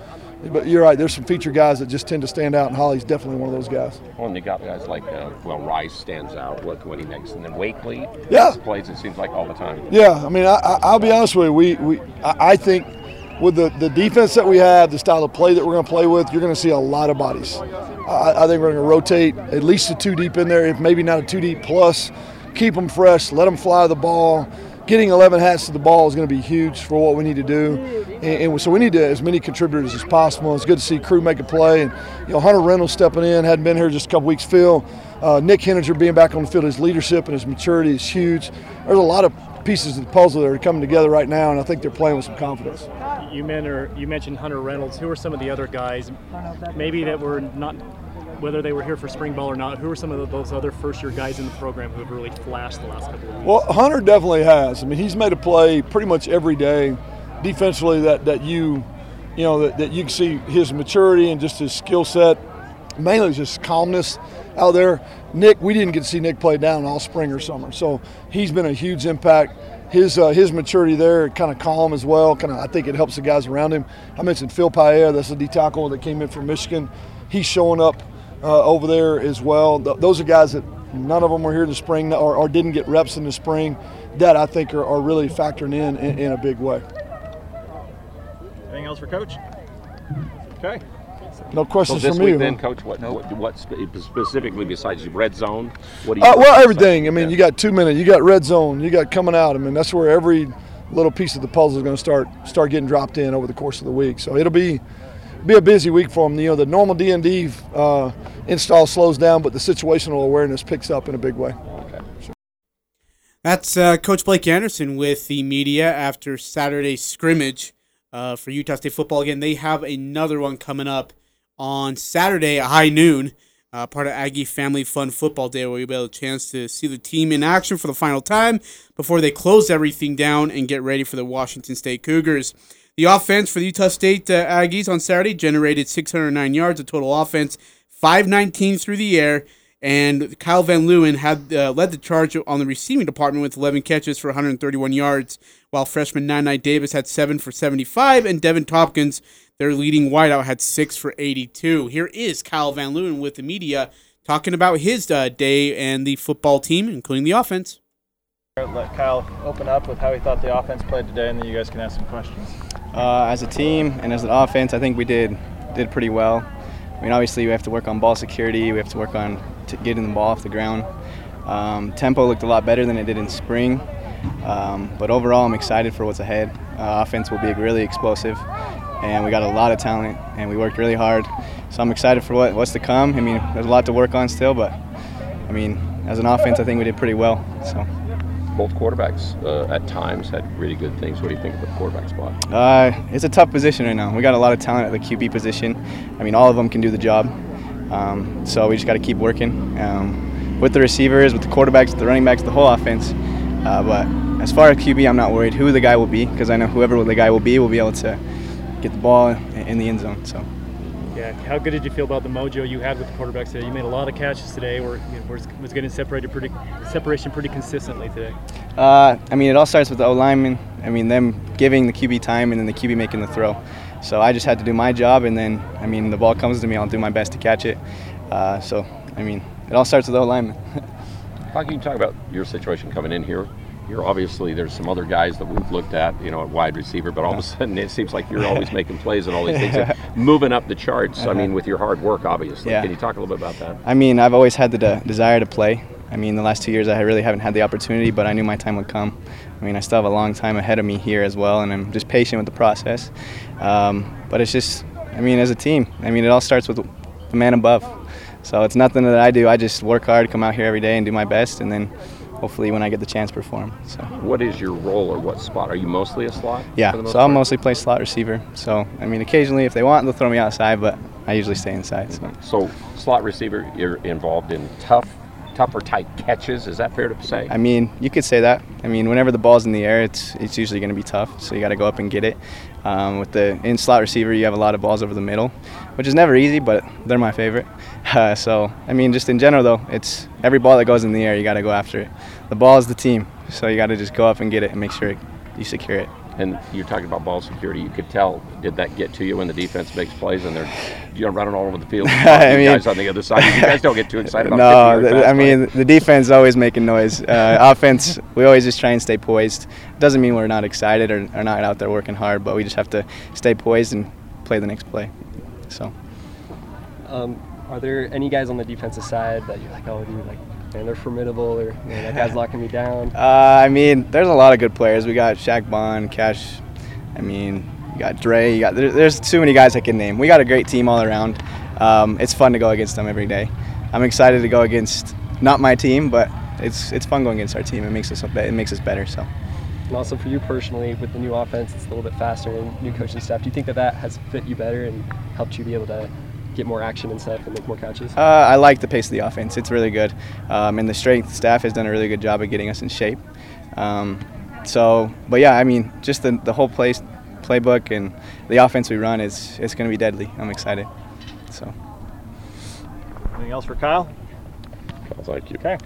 But you're right. There's some feature guys that just tend to stand out, and Holly's definitely one of those guys. Well, and they got guys like, uh, well, Rice stands out. Look what he makes, and then Wakely. Yeah. Plays. It seems like all the time. Yeah, I mean, I, I, I'll be honest with you. We, we I, I think with the, the defense that we have, the style of play that we're going to play with, you're going to see a lot of bodies. I, I think we're going to rotate at least a two deep in there, if maybe not a two deep plus. Keep them fresh, let them fly the ball. Getting 11 hats to the ball is going to be huge for what we need to do, and, and so we need to as many contributors as possible. It's good to see crew make a play, and you know Hunter Reynolds stepping in, hadn't been here just a couple weeks. Phil, uh, Nick Heninger being back on the field, his leadership and his maturity is huge. There's a lot of pieces of the puzzle that are coming together right now, and I think they're playing with some confidence. You, men are, you mentioned Hunter Reynolds. Who are some of the other guys, maybe that were not, whether they were here for spring ball or not? Who are some of those other first-year guys in the program who have really flashed the last couple of weeks? Well, Hunter definitely has. I mean, he's made a play pretty much every day defensively that, that you, you know, that, that you can see his maturity and just his skill set, mainly just calmness out there. Nick, we didn't get to see Nick play down all spring or summer, so he's been a huge impact. His uh, his maturity there, kind of calm as well. Kind of, I think it helps the guys around him. I mentioned Phil Paea, that's a D tackle that came in from Michigan. He's showing up uh, over there as well. Th- those are guys that none of them were here in the spring or, or didn't get reps in the spring that I think are, are really factoring in, in in a big way. Anything else for Coach? Okay. No questions so this from week you. then. Coach, what, what, what specifically besides red zone? What do you? Uh, well, everything. I mean, you got two minutes. You got red zone. You got coming out. I mean, that's where every little piece of the puzzle is going to start start getting dropped in over the course of the week. So it'll be be a busy week for them. You know, the normal D and D uh, install slows down, but the situational awareness picks up in a big way. That's uh, Coach Blake Anderson with the media after Saturday's scrimmage uh, for Utah State football. Again, they have another one coming up on Saturday at high noon, uh, part of Aggie Family Fun Football Day, where you'll be able a chance to see the team in action for the final time before they close everything down and get ready for the Washington State Cougars. The offense for the Utah State uh, Aggies on Saturday generated 609 yards of total offense, 519 through the air, and Kyle Van Leeuwen had uh, led the charge on the receiving department with 11 catches for 131 yards, while freshman Nine Davis had 7 for 75, and Deven Thompkins, their leading wideout, had 6 for 82. Here is Kyle Van Leeuwen with the media talking about his uh, day and the football team, including the offense. Let Kyle open up with how he thought the offense played today, and then you guys can ask some questions. Uh, as a team and as an offense, I think we did did pretty well. I mean, obviously we have to work on ball security. We have to work on t- getting the ball off the ground. Um, tempo looked a lot better than it did in spring, um, but overall I'm excited for what's ahead. Uh, offense will be really explosive, and we got a lot of talent, and we worked really hard. So I'm excited for what, what's to come. I mean, there's a lot to work on still, but I mean, as an offense, I think we did pretty well. So. Both quarterbacks uh, at times had really good things. What do you think of the quarterback spot? Uh, it's a tough position right now. We got a lot of talent at the QB position. I mean, all of them can do the job. Um, so we just got to keep working um, with the receivers, with the quarterbacks, the running backs, the whole offense. Uh, but as far as QB, I'm not worried who the guy will be because I know whoever the guy will be will be able to get the ball in the end zone. So. Yeah, how good did you feel about the mojo you had with the quarterbacks today? You made a lot of catches today, where you know, was, was getting separated pretty separation pretty consistently today. Uh, I mean, it all starts with the O lineman. I mean, them giving the QB time and then the QB making the throw. So I just had to do my job, and then I mean, the ball comes to me, I'll do my best to catch it. Uh, so I mean, it all starts with the O lineman. How can you talk about your situation coming in here? You're obviously there's some other guys that we've looked at, you know, at wide receiver, but all of a sudden it seems like you're always making plays and all these things, and moving up the charts. I mean, with your hard work, obviously. Yeah. Can you talk a little bit about that? I mean, I've always had the de- desire to play. I mean, the last two years I really haven't had the opportunity, but I knew my time would come. I mean, I still have a long time ahead of me here as well, and I'm just patient with the process. Um, but it's just, I mean, as a team, I mean, it all starts with the man above. So it's nothing that I do. I just work hard, come out here every day, and do my best, and then hopefully when I get the chance, perform. So. What is your role or what spot? Are you mostly a slot? Yeah, for the most so I'll part? mostly play slot receiver. So I mean, occasionally if they want, they'll throw me outside, but I usually stay inside. So. So slot receiver, you're involved in tough, tougher tight catches. Is that fair to say? I mean, you could say that. I mean, whenever the ball's in the air, it's it's usually going to be tough. So you got to go up and get it. Um, with the in slot receiver, you have a lot of balls over the middle, which is never easy, but they're my favorite. Uh, so I mean, just in general though, it's every ball that goes in the air, you got to go after it. The ball is the team, so you got to just go up and get it and make sure you secure it. And you're talking about ball security. You could tell. Did that get to you when the defense makes plays and they're you know running all over the field? I you mean- guys on the other side. You guys don't get too excited. about no, 50 th- yards I out, mean the defense is always making noise. Uh, offense, we always just try and stay poised. Doesn't mean we're not excited or, or not out there working hard, but we just have to stay poised and play the next play. So. Um, are there any guys on the defensive side that you're like, oh, dude, like, man, they're formidable, or man, that guy's locking me down? Uh, I mean, there's a lot of good players. We got Shaq Bond, Cash. I mean, you got Dre. You got there, there's too many guys I can name. We got a great team all around. Um, it's fun to go against them every day. I'm excited to go against not my team, but it's it's fun going against our team. It makes us it makes us better. So. And also for you personally, with the new offense, it's a little bit faster and new coaching staff. Do you think that that has fit you better and helped you be able to get more action and stuff and make more catches? Uh, I like the pace of the offense. It's really good, um, and the strength staff has done a really good job of getting us in shape. Um, so, but yeah, I mean, just the, the whole play, playbook and the offense we run is it's going to be deadly. I'm excited. So. Anything else for Kyle? Thank you. Okay.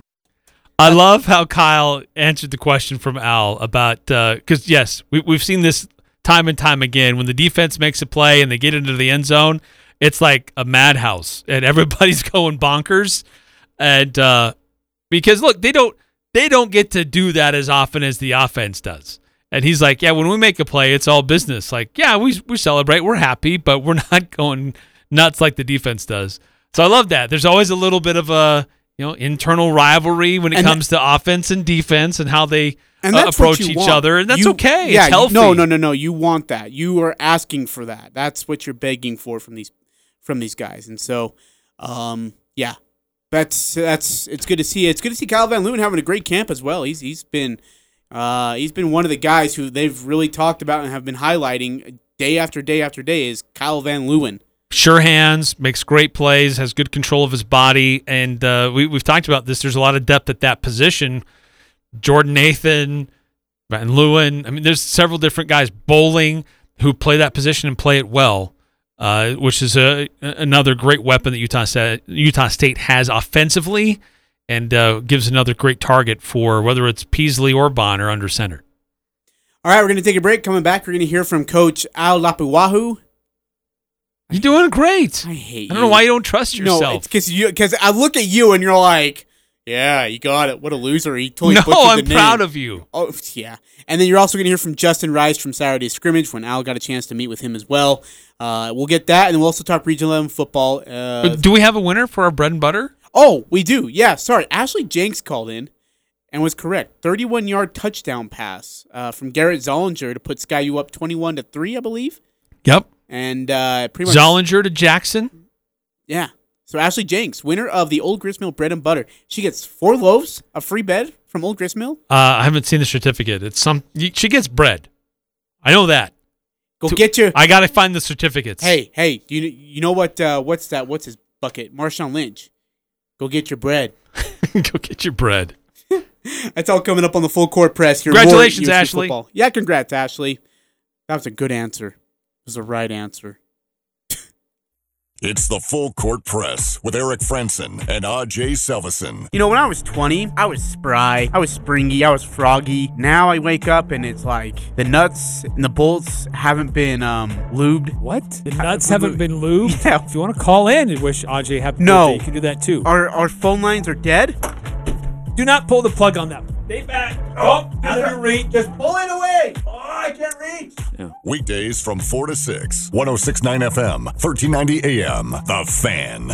I love how Kyle answered the question from Al about because yes, we, we've seen this time and time again. When the defense makes a play and they get into the end zone, it's like a madhouse, and everybody's going bonkers. And uh, because look, they don't they don't get to do that as often as the offense does. And he's like, "Yeah, when we make a play, it's all business. Like, yeah, we we celebrate, we're happy, but we're not going nuts like the defense does." So I love that. There's always a little bit of a you know internal rivalry when it And comes to offense and defense and how they uh, approach each want. other, and that's You- okay. Yeah, it's healthy. no, no, no, no. You want that. You are asking for that. That's what you're begging for from these from these guys. And so, um, yeah, that's that's it's good to see. It's good to see Kyle Van Leeuwen having a great camp as well. He's he's been uh, he's been one of the guys who they've really talked about and have been highlighting day after day after day is Kyle Van Leeuwen. sure hands, makes great plays, has good control of his body, and uh, we, we've talked about this. There's a lot of depth at that position. Jordan Nathan, Van Leeuwen. I mean, there's several different guys bowling who play that position and play it well, uh, which is a another great weapon that Utah State, Utah State has offensively, and uh, gives another great target for whether it's Peasley or Bonner under center. All right, we're going to take a break. Coming back, we're going to hear from Coach Al Lapuaho. You're doing great. I hate. You. I don't know why you don't trust yourself. No, it's because you because I look at you and you're like, yeah, you got it. What a loser. He totally No, butchered I'm name. proud of you. Oh yeah, and then you're also going to hear from Justin Rice from Saturday Scrimmage when Al got a chance to meet with him as well. Uh, we'll get that, and we'll also talk Region 11 football. Uh, do we have a winner for our bread and butter? oh, we do. Yeah, sorry. Ashley Jenks called in and was correct. 31 yard touchdown pass uh, from Garrett Zollinger to put Skyview up 21 to three, I believe. Yep. And uh, pretty much Zollinger to Jackson. Yeah. So Ashley Jenks, winner of the Old Gristmill Bread and Butter, she gets four loaves of free bed from Old Gristmill. Uh, I haven't seen the certificate. It's some. She gets bread. I know that. Go To- get your. I gotta find the certificates. Hey, hey, do you you know what? Uh, what's that? What's his bucket? Marshawn Lynch. Go get your bread. go get your bread. That's all coming up on the full court press here. Congratulations, Ashley. football. Yeah, congrats, Ashley. That was a good answer. It was the right answer. It's the full court press with Eric Frandsen and AJ Salvesen. You know, when I was 20, I was spry, I was springy, I was froggy. Now I wake up and it's like the nuts and the bolts haven't been um lubed. What? The nuts haven't been lubed? Yeah. If you want to call in and wish Aj happy No. birthday, you can do that too. Our our phone lines are dead. Do not pull the plug on that. Stay back. Oh, out of reach. Just pull it away. Oh, I can't reach. Weekdays from 4 to 6. 1069 FM, 1390 AM. The Fan.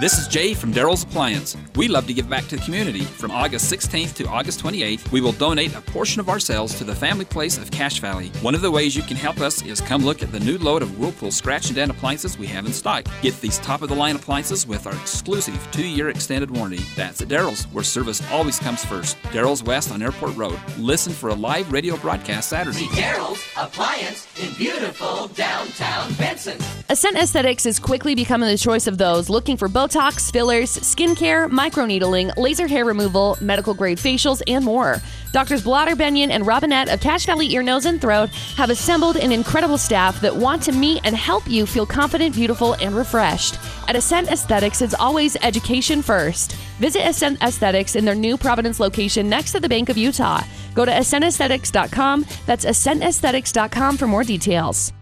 This is Jay from Daryl's Appliance. We love to give back to the community. From August 16th to August 28th, we will donate a portion of our sales to the family place of Cache Valley. One of the ways you can help us is come look at the new load of Whirlpool scratch and dent appliances we have in stock. Get these top of the line appliances with our exclusive two year extended warranty. That's at Daryl's, where service always comes first. Daryl's West on Airport Road. Listen for a live radio broadcast Saturday. Daryl's Appliance in beautiful downtown Benson. Ascent Aesthetics is quickly becoming the choice of those looking for Botox, fillers, skincare, microneedling, laser hair removal, medical grade facials, and more. Doctors Blotter Benyon and Robinette of Cache Valley Ear, Nose, and Throat have assembled an incredible staff that want to meet and help you feel confident, beautiful, and refreshed. At Ascent Aesthetics, it's always education first. Visit Ascent Aesthetics in their new Providence location next to the Bank of Utah. Go to ascentaesthetics.com. That's ascentaesthetics.com for more details.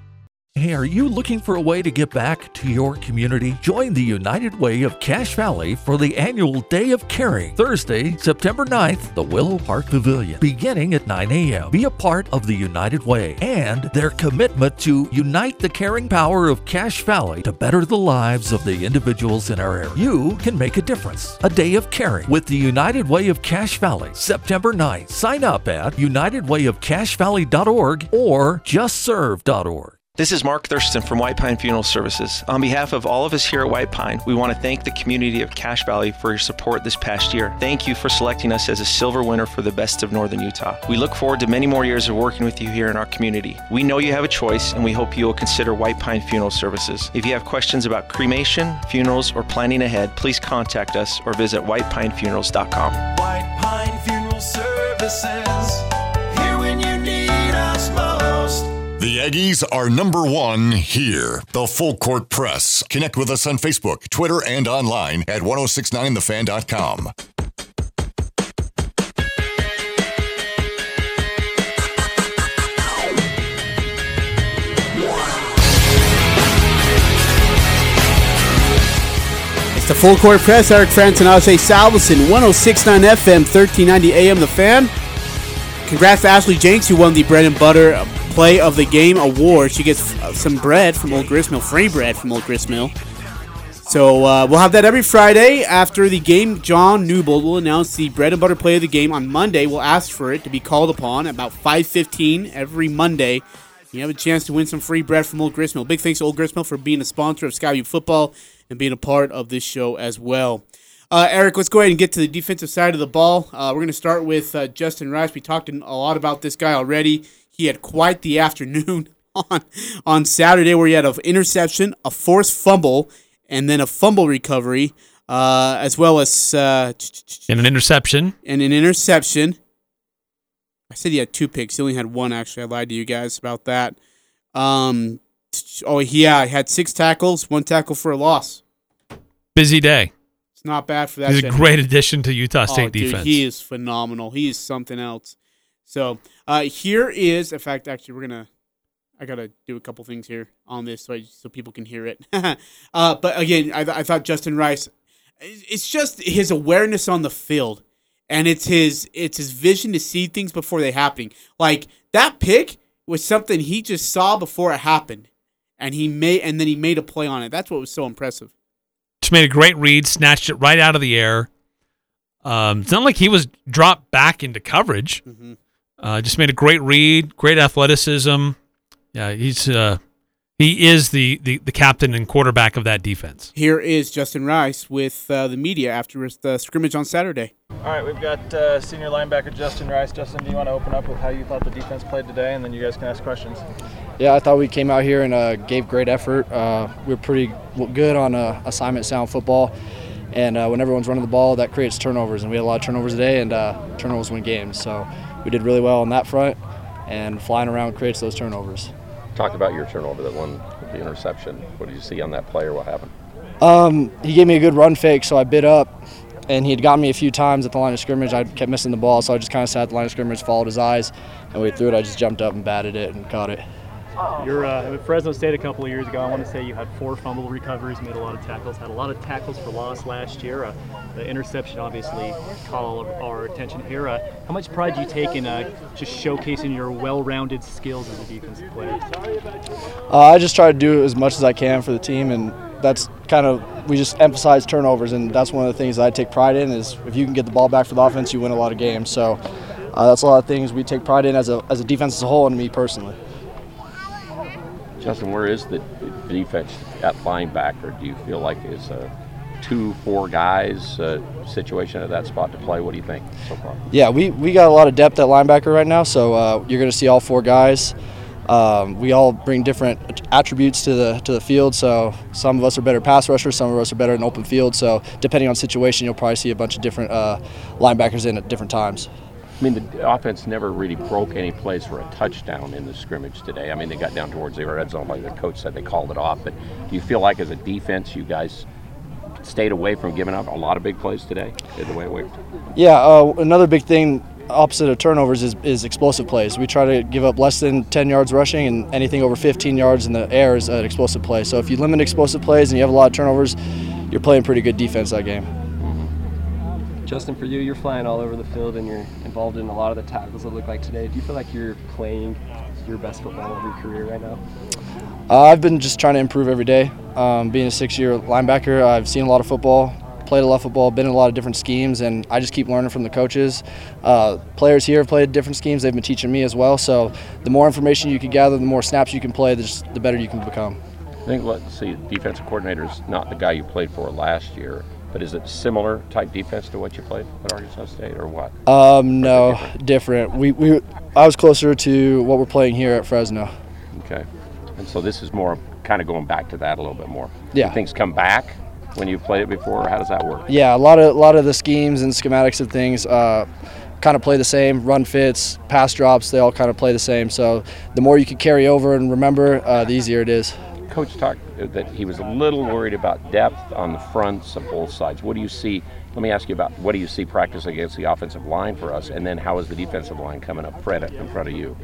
Hey, are you looking for a way to give back to your community? Join the United Way of Cache Valley for the annual Day of Caring, Thursday, September 9th, the Willow Park Pavilion, beginning at 9 a.m. Be a part of the United Way and their commitment to unite the caring power of Cache Valley to better the lives of the individuals in our area. You can make a difference. A Day of Caring with the United Way of Cache Valley, September 9th. Sign up at unitedwayofcachevalley.org or justserve.org. This is Mark Thurston from White Pine Funeral Services. On behalf of all of us here at White Pine, we want to thank the community of Cache Valley for your support this past year. Thank you for selecting us as a silver winner for the best of Northern Utah. We look forward to many more years of working with you here in our community. We know you have a choice, and we hope you will consider White Pine Funeral Services. If you have questions about cremation, funerals, or planning ahead, please contact us or visit whitepinefunerals.com. White Pine Funeral Services. The Aggies are number one here. The Full Court Press. Connect with us on Facebook, Twitter, and online at 1069thefan.com. It's the full court press. Eric and Ajay Salvesen, 1069 FM, 1390 AM. The fan. congrats to Ashley Jenks, who won the Bread and Butter Play of the Game award. She gets uh, some bread from Old Gristmill, free bread from Old Gristmill. So uh, we'll have that every Friday after the game. John Newbold will announce the bread and butter play of the game on Monday. We'll ask for it to be called upon about 5:15 every Monday. You have a chance to win some free bread from Old Gristmill. Big thanks to Old Gristmill for being a sponsor of Skyview Football and being a part of this show as well. Uh, Eric, let's go ahead and get to the defensive side of the ball. Uh, we're going to start with uh, Justin Rice. We talked a lot about this guy already. He had quite the afternoon on on Saturday, where he had an interception, a forced fumble, and then a fumble recovery, uh, as well as uh, and an interception. And an interception. I said he had two picks. He only had one. Actually, I lied to you guys about that. Um, oh yeah, he had six tackles, one tackle for a loss. Busy day. It's not bad for that. He's a great addition to Utah Oh, State dude, defense. he is phenomenal. He is something else. So uh, here is, in fact, actually, we're gonna. I gotta do a couple things here on this so I, so people can hear it. uh, but again, I, I thought Justin Rice. It's just his awareness on the field, and it's his it's his vision to see things before they happen. Like that pick was something he just saw before it happened, and he made and then he made a play on it. That's what was so impressive. Just made a great read, snatched it right out of the air. Um, it's not like he was dropped back into coverage. Mm-hmm. Uh, just made a great read, great athleticism. Yeah, he's uh, he is the, the the captain and quarterback of that defense. Here is Justin Rice with uh, the media after the scrimmage on Saturday. All right, we've got uh, senior linebacker Justin Rice. Justin, do you want to open up with how you thought the defense played today, and then you guys can ask questions? Yeah, I thought we came out here and uh, gave great effort. Uh, we were pretty good on uh, assignment sound football. And uh, when everyone's running the ball, that creates turnovers. And we had a lot of turnovers today, and uh, turnovers win games. So we did really well on that front. And flying around creates those turnovers. Talk about your turnover that one, the interception. What did you see on that play or what happened? Um, he gave me a good run fake, so I bit up. And he had got me a few times at the line of scrimmage. I kept missing the ball, so I just kind of sat at the line of scrimmage, followed his eyes. And when he threw it, I just jumped up and batted it and caught it. You're uh, at Fresno State a couple of years ago. I want to say you had four fumble recoveries, made a lot of tackles, had a lot of tackles for loss last year. Uh, the interception obviously caught all of our attention here. Uh, how much pride do you take in uh, just showcasing your well-rounded skills as a defensive player? Uh, I just try to do as much as I can for the team, and that's kind of we just emphasize turnovers, and that's one of the things I take pride in is if you can get the ball back for the offense, you win a lot of games. So uh, that's a lot of things we take pride in as a as a defense as a whole, and me personally. Justin, where is the defense at linebacker? Do you feel like it's a two, four guys uh, situation at that spot to play? What do you think so far? Yeah, we, we got a lot of depth at linebacker right now, so uh, you're going to see all four guys. Um, we all bring different attributes to the to the field. So some of us are better pass rushers, some of us are better in open field. So depending on situation, you'll probably see a bunch of different uh, linebackers in at different times. I mean, the offense never really broke any plays for a touchdown in the scrimmage today. I mean, they got down towards the red zone, like the coach said, they called it off. But do you feel like as a defense, you guys stayed away from giving up a lot of big plays today? The way it worked? Yeah, uh, another big thing opposite of turnovers is, is explosive plays. We try to give up less than 10 yards rushing, and anything over 15 yards in the air is an explosive play. So if you limit explosive plays and you have a lot of turnovers, you're playing pretty good defense that game. Justin, for you, you're flying all over the field and you're involved in a lot of the tackles that look like today. Do you feel like you're playing your best football of your career right now? Uh, I've been just trying to improve every day. Um, being a six-year linebacker, I've seen a lot of football, played a lot of football, been in a lot of different schemes, and I just keep learning from the coaches. Uh, players here have played different schemes; they've been teaching me as well. So, the more information you can gather, the more snaps you can play, the, just, the better you can become. I think, let's see, defensive coordinator is not the guy you played for last year, but is it similar type defense to what you played at Arkansas State, or what? Um, no, different. We, we, I was closer to what we're playing here at Fresno. Okay. And so this is more kind of going back to that a little bit more. Yeah. Do things come back when you've played it before, or how does that work? Yeah, a lot of a lot of the schemes and schematics of things uh, kind of play the same. Run fits, pass drops, they all kind of play the same. So the more you can carry over and remember, uh, the easier it is. Coach talked uh, that he was a little worried about depth on the fronts of both sides. What do you see? Let me ask you about what do you see practice against the offensive line for us, and then how is the defensive line coming up Fred, in front of you?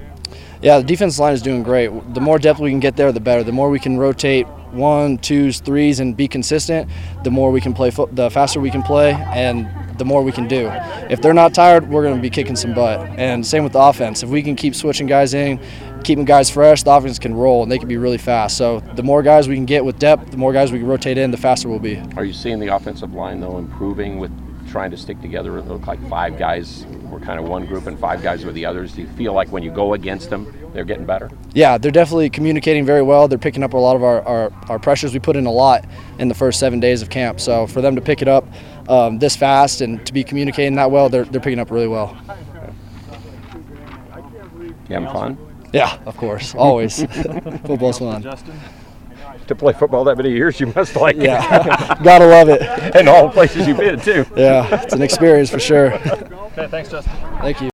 Yeah, the defensive line is doing great. The more depth we can get there, the better. The more we can rotate one, twos, threes, and be consistent, the more we can play. Fo- the faster we can play, and the more we can do. If they're not tired, we're going to be kicking some butt. And same with the offense. If we can keep switching guys in, keeping guys fresh, the offense can roll and they can be really fast. So the more guys we can get with depth, the more guys we can rotate in, the faster we'll be. Are you seeing the offensive line though improving with trying to stick together? It looked like five guys were kind of one group and five guys were the others. Do you feel like when you go against them, they're getting better? Yeah, they're definitely communicating very well. They're picking up a lot of our, our, our pressures. We put in a lot in the first seven days of camp. So for them to pick it up um, this fast and to be communicating that well, they're, they're picking up really well. Yeah, You having fun? Yeah, of course, always. Football's fun. To play football that many years, you must like it. Yeah, gotta love it. and all the places you've been too. Yeah, it's an experience for sure. Okay, thanks, Justin. Thank you.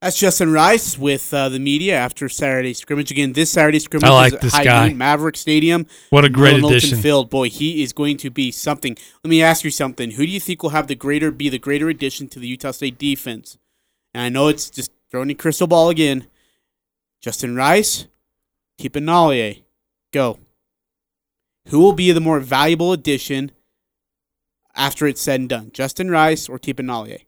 That's Justin Rice with uh, the media after Saturday scrimmage. Again, this Saturday scrimmage I like is at this High guy. Noon, Maverik Stadium. What a great Merlin Olsen addition. Field. Boy, he is going to be something. Let me ask you something. Who do you think will have the greater be the greater addition to the Utah State defense? And I know it's just throwing a crystal ball again. Justin Rice, Tipa Nalier. Go. Who will be the more valuable addition after it's said and done? Justin Rice or Tipa Nalier?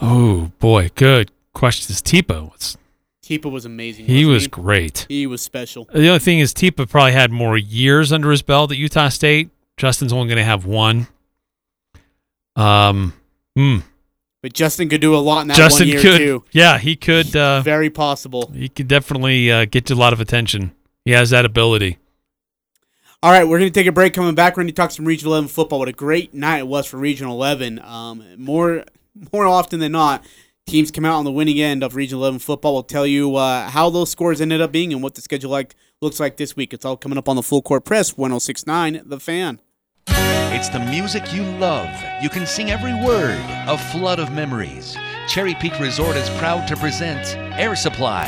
Oh boy, good questions. Tipo, was- Tipa was amazing. he was great. He was special. The only thing is, Tipa probably had more years under his belt at Utah State. Justin's only going to have one. Um, hmm. But Justin could do a lot in that Justin one year could, too. yeah, he could. Uh, Very possible. he could definitely uh, get a lot of attention. He has that ability. All right, we're going to take a break. Coming back, we're going to talk some Regional 11 football. What a great night it was for Region 11. Um, more more often than not, teams come out on the winning end of Region 11 football. We'll tell you uh, how those scores ended up being and what the schedule like looks like this week. It's all coming up on the Full Court Press 1069 The Fan. It's the music you love. You can sing every word. A flood of memories. Cherry Peak Resort is proud to present Air Supply.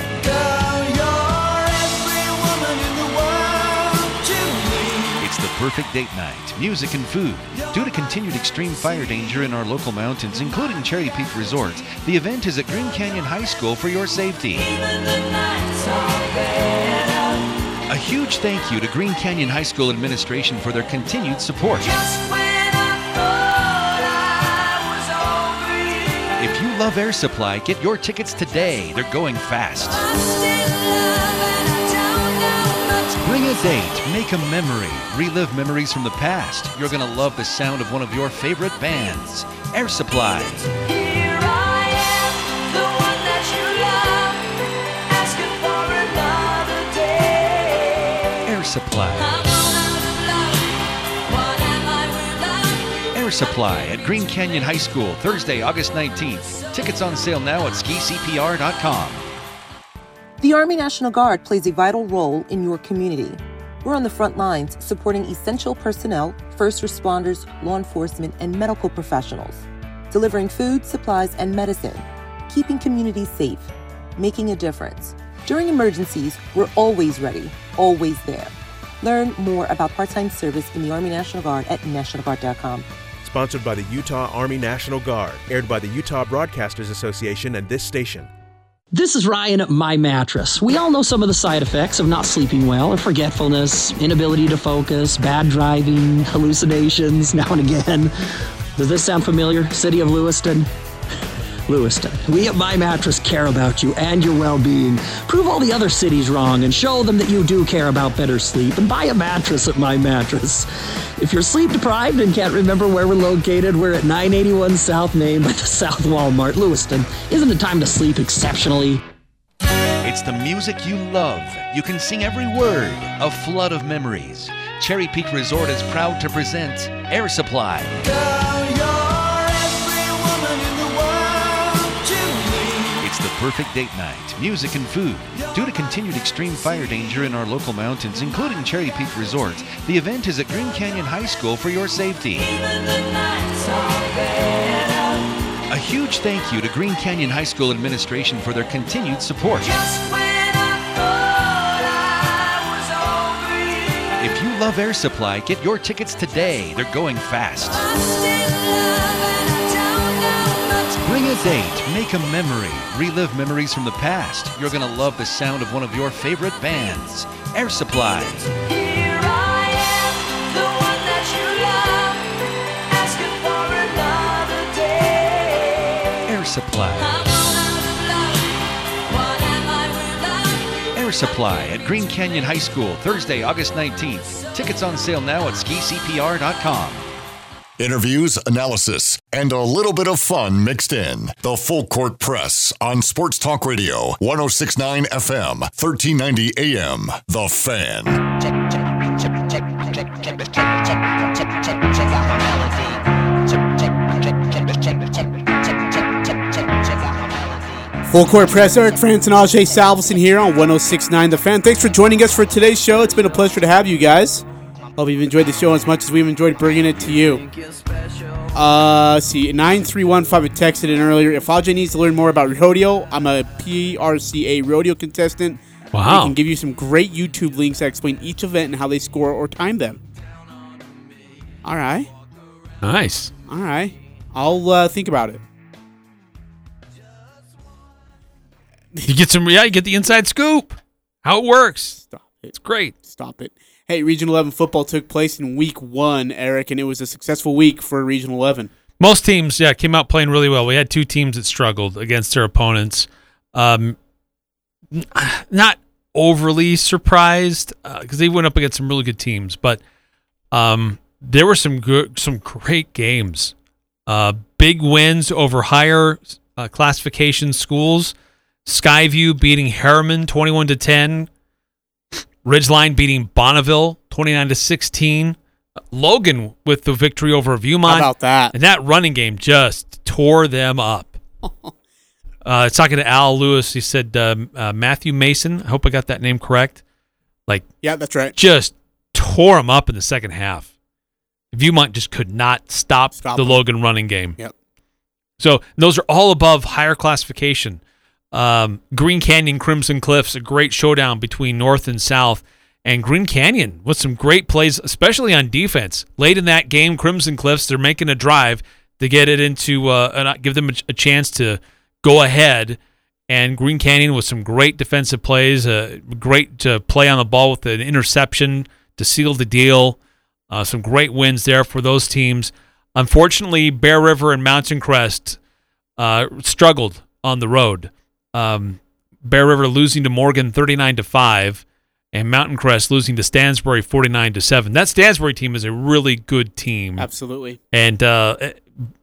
It's the perfect date night, music and food. Due to continued extreme fire danger in our local mountains, including Cherry Peak Resort, the event is at Green Canyon High School for your safety. A huge thank you to Green Canyon High School administration for their continued support. If you love Air Supply, get your tickets today. They're going fast. Bring a date, make a memory, relive memories from the past. You're going to love the sound of one of your favorite bands. Air Supply. Supply. Air Supply at Green Canyon High School, Thursday, August 19th. Tickets on sale now at skicpr.com. The Army National Guard plays a vital role in your community. We're on the front lines supporting essential personnel, first responders, law enforcement, and medical professionals, delivering food, supplies, and medicine, keeping communities safe, making a difference. During emergencies, we're always ready, always there. Learn more about part time service in the Army National Guard at NationalGuard.com. Sponsored by the Utah Army National Guard, aired by the Utah Broadcasters Association and this station. This is Ryan at My Mattress. We all know some of the side effects of not sleeping well forgetfulness, inability to focus, bad driving, hallucinations now and again. Does this sound familiar? City of Lewiston? Lewiston. We at My Mattress care about you and your well being. Prove all the other cities wrong and show them that you do care about better sleep and buy a mattress at My Mattress. If you're sleep deprived and can't remember where we're located, we're at 981 South Main by the South Walmart, Lewiston. Isn't it time to sleep exceptionally? It's the music you love. You can sing every word. A flood of memories. Cherry Peak Resort is proud to present Air Supply. Perfect date night, music and food. Due to continued extreme fire danger in our local mountains, including Cherry Peak Resort, the event is at Green Canyon High School for your safety. A huge thank you to Green Canyon High School administration for their continued support. If you love Air Supply, get your tickets today. They're going fast a date, make a memory, relive memories from the past. You're going to love the sound of one of your favorite bands, Air Supply. Air Supply. Air Supply at Green Canyon High School, Thursday, August 19th. Tickets on sale now at skicpr.com. Interviews, analysis, and a little bit of fun mixed in. The Full Court Press on Sports Talk Radio, 1069 FM, 1390 AM. The Fan. Full court press, Eric France and Ajay Salvesen here on 1069 The Fan. Thanks for joining us for today's show. It's been a pleasure to have you guys. Hope you've enjoyed the show as much as we've enjoyed bringing it to you. Uh, let's see, 9315 had texted in earlier. If Ajay needs to learn more about rodeo, I'm a PRCA rodeo contestant. Wow. I can give you some great YouTube links that explain each event and how they score or time them. All right. Nice. All right. I'll uh, think about it. You get some, yeah, you get the inside scoop. How it works. Stop it. It's great. Stop it. Hey, Region 11 football took place in week one, Eric, and it was a successful week for Region 11. Most teams, yeah, came out playing really well. We had two teams that struggled against their opponents. Um, not overly surprised because they went up against some really good teams, but um, there were some good, some great games. Uh, big wins over higher uh, classification schools. Skyview beating Herriman twenty-one to ten. Ridgeline beating Bonneville 29 to 16. Logan with the victory over Viewmont. How about that? And that running game just tore them up. uh, talking to Al Lewis, he said um, uh, Matthew Mason. I hope I got that name correct. Like, Yeah, that's right. just tore them up in the second half. Viewmont just could not stop, Stop the. Logan running game. Yep. So those are all above higher classification. Um, Green Canyon, Crimson Cliffs, a great showdown between North and South. And Green Canyon with some great plays, especially on defense. Late in that game, Crimson Cliffs, they're making a drive to get it into, uh, and give them a, a chance to go ahead. And Green Canyon with some great defensive plays, uh, great to play on the ball with an interception to seal the deal. Uh, some great wins there for those teams. Unfortunately, Bear River and Mountain Crest uh, struggled on the road. Um, Bear River losing to Morgan 39 to 5 and Mountain Crest losing to Stansbury 49 to 7. That Stansbury team is a really good team. Absolutely. And uh,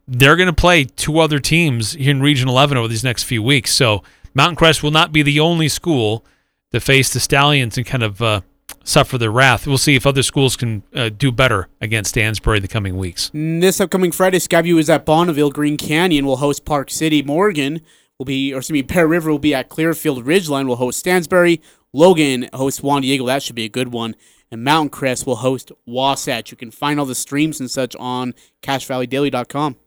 they're going to play two other teams here in Region 11 over these next few weeks. So Mountain Crest will not be the only school to face the Stallions and kind of uh, suffer their wrath. We'll see if other schools can uh, do better against Stansbury in the coming weeks. This upcoming Friday, Skyview is at Bonneville. Green Canyon will host Park City. Morgan will be, or excuse me, Bear River will be at Clearfield. Ridgeline will host Stansbury. Logan hosts Juan Diego. That should be a good one. And Mountain Crest will host Wasatch. You can find all the streams and such on CacheValleyDaily.com.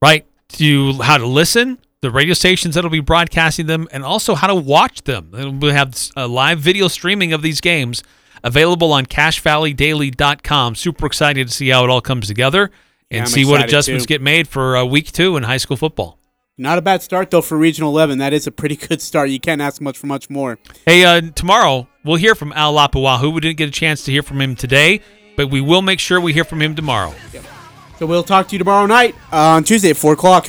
right? To how to listen, the radio stations that'll be broadcasting them, and also how to watch them. We'll have a live video streaming of these games available on CacheValleyDaily.com. Super excited to see how it all comes together and Yeah, see what adjustments too. get made for uh, week two in high school football. Not a bad start, though, for Regional 11. That is a pretty good start. You can't ask much for much more. Hey, uh, tomorrow we'll hear from Al Lapuaho. We didn't get a chance to hear from him today, but we will make sure we hear from him tomorrow. So we'll talk to you tomorrow night uh, on Tuesday at 4 o'clock.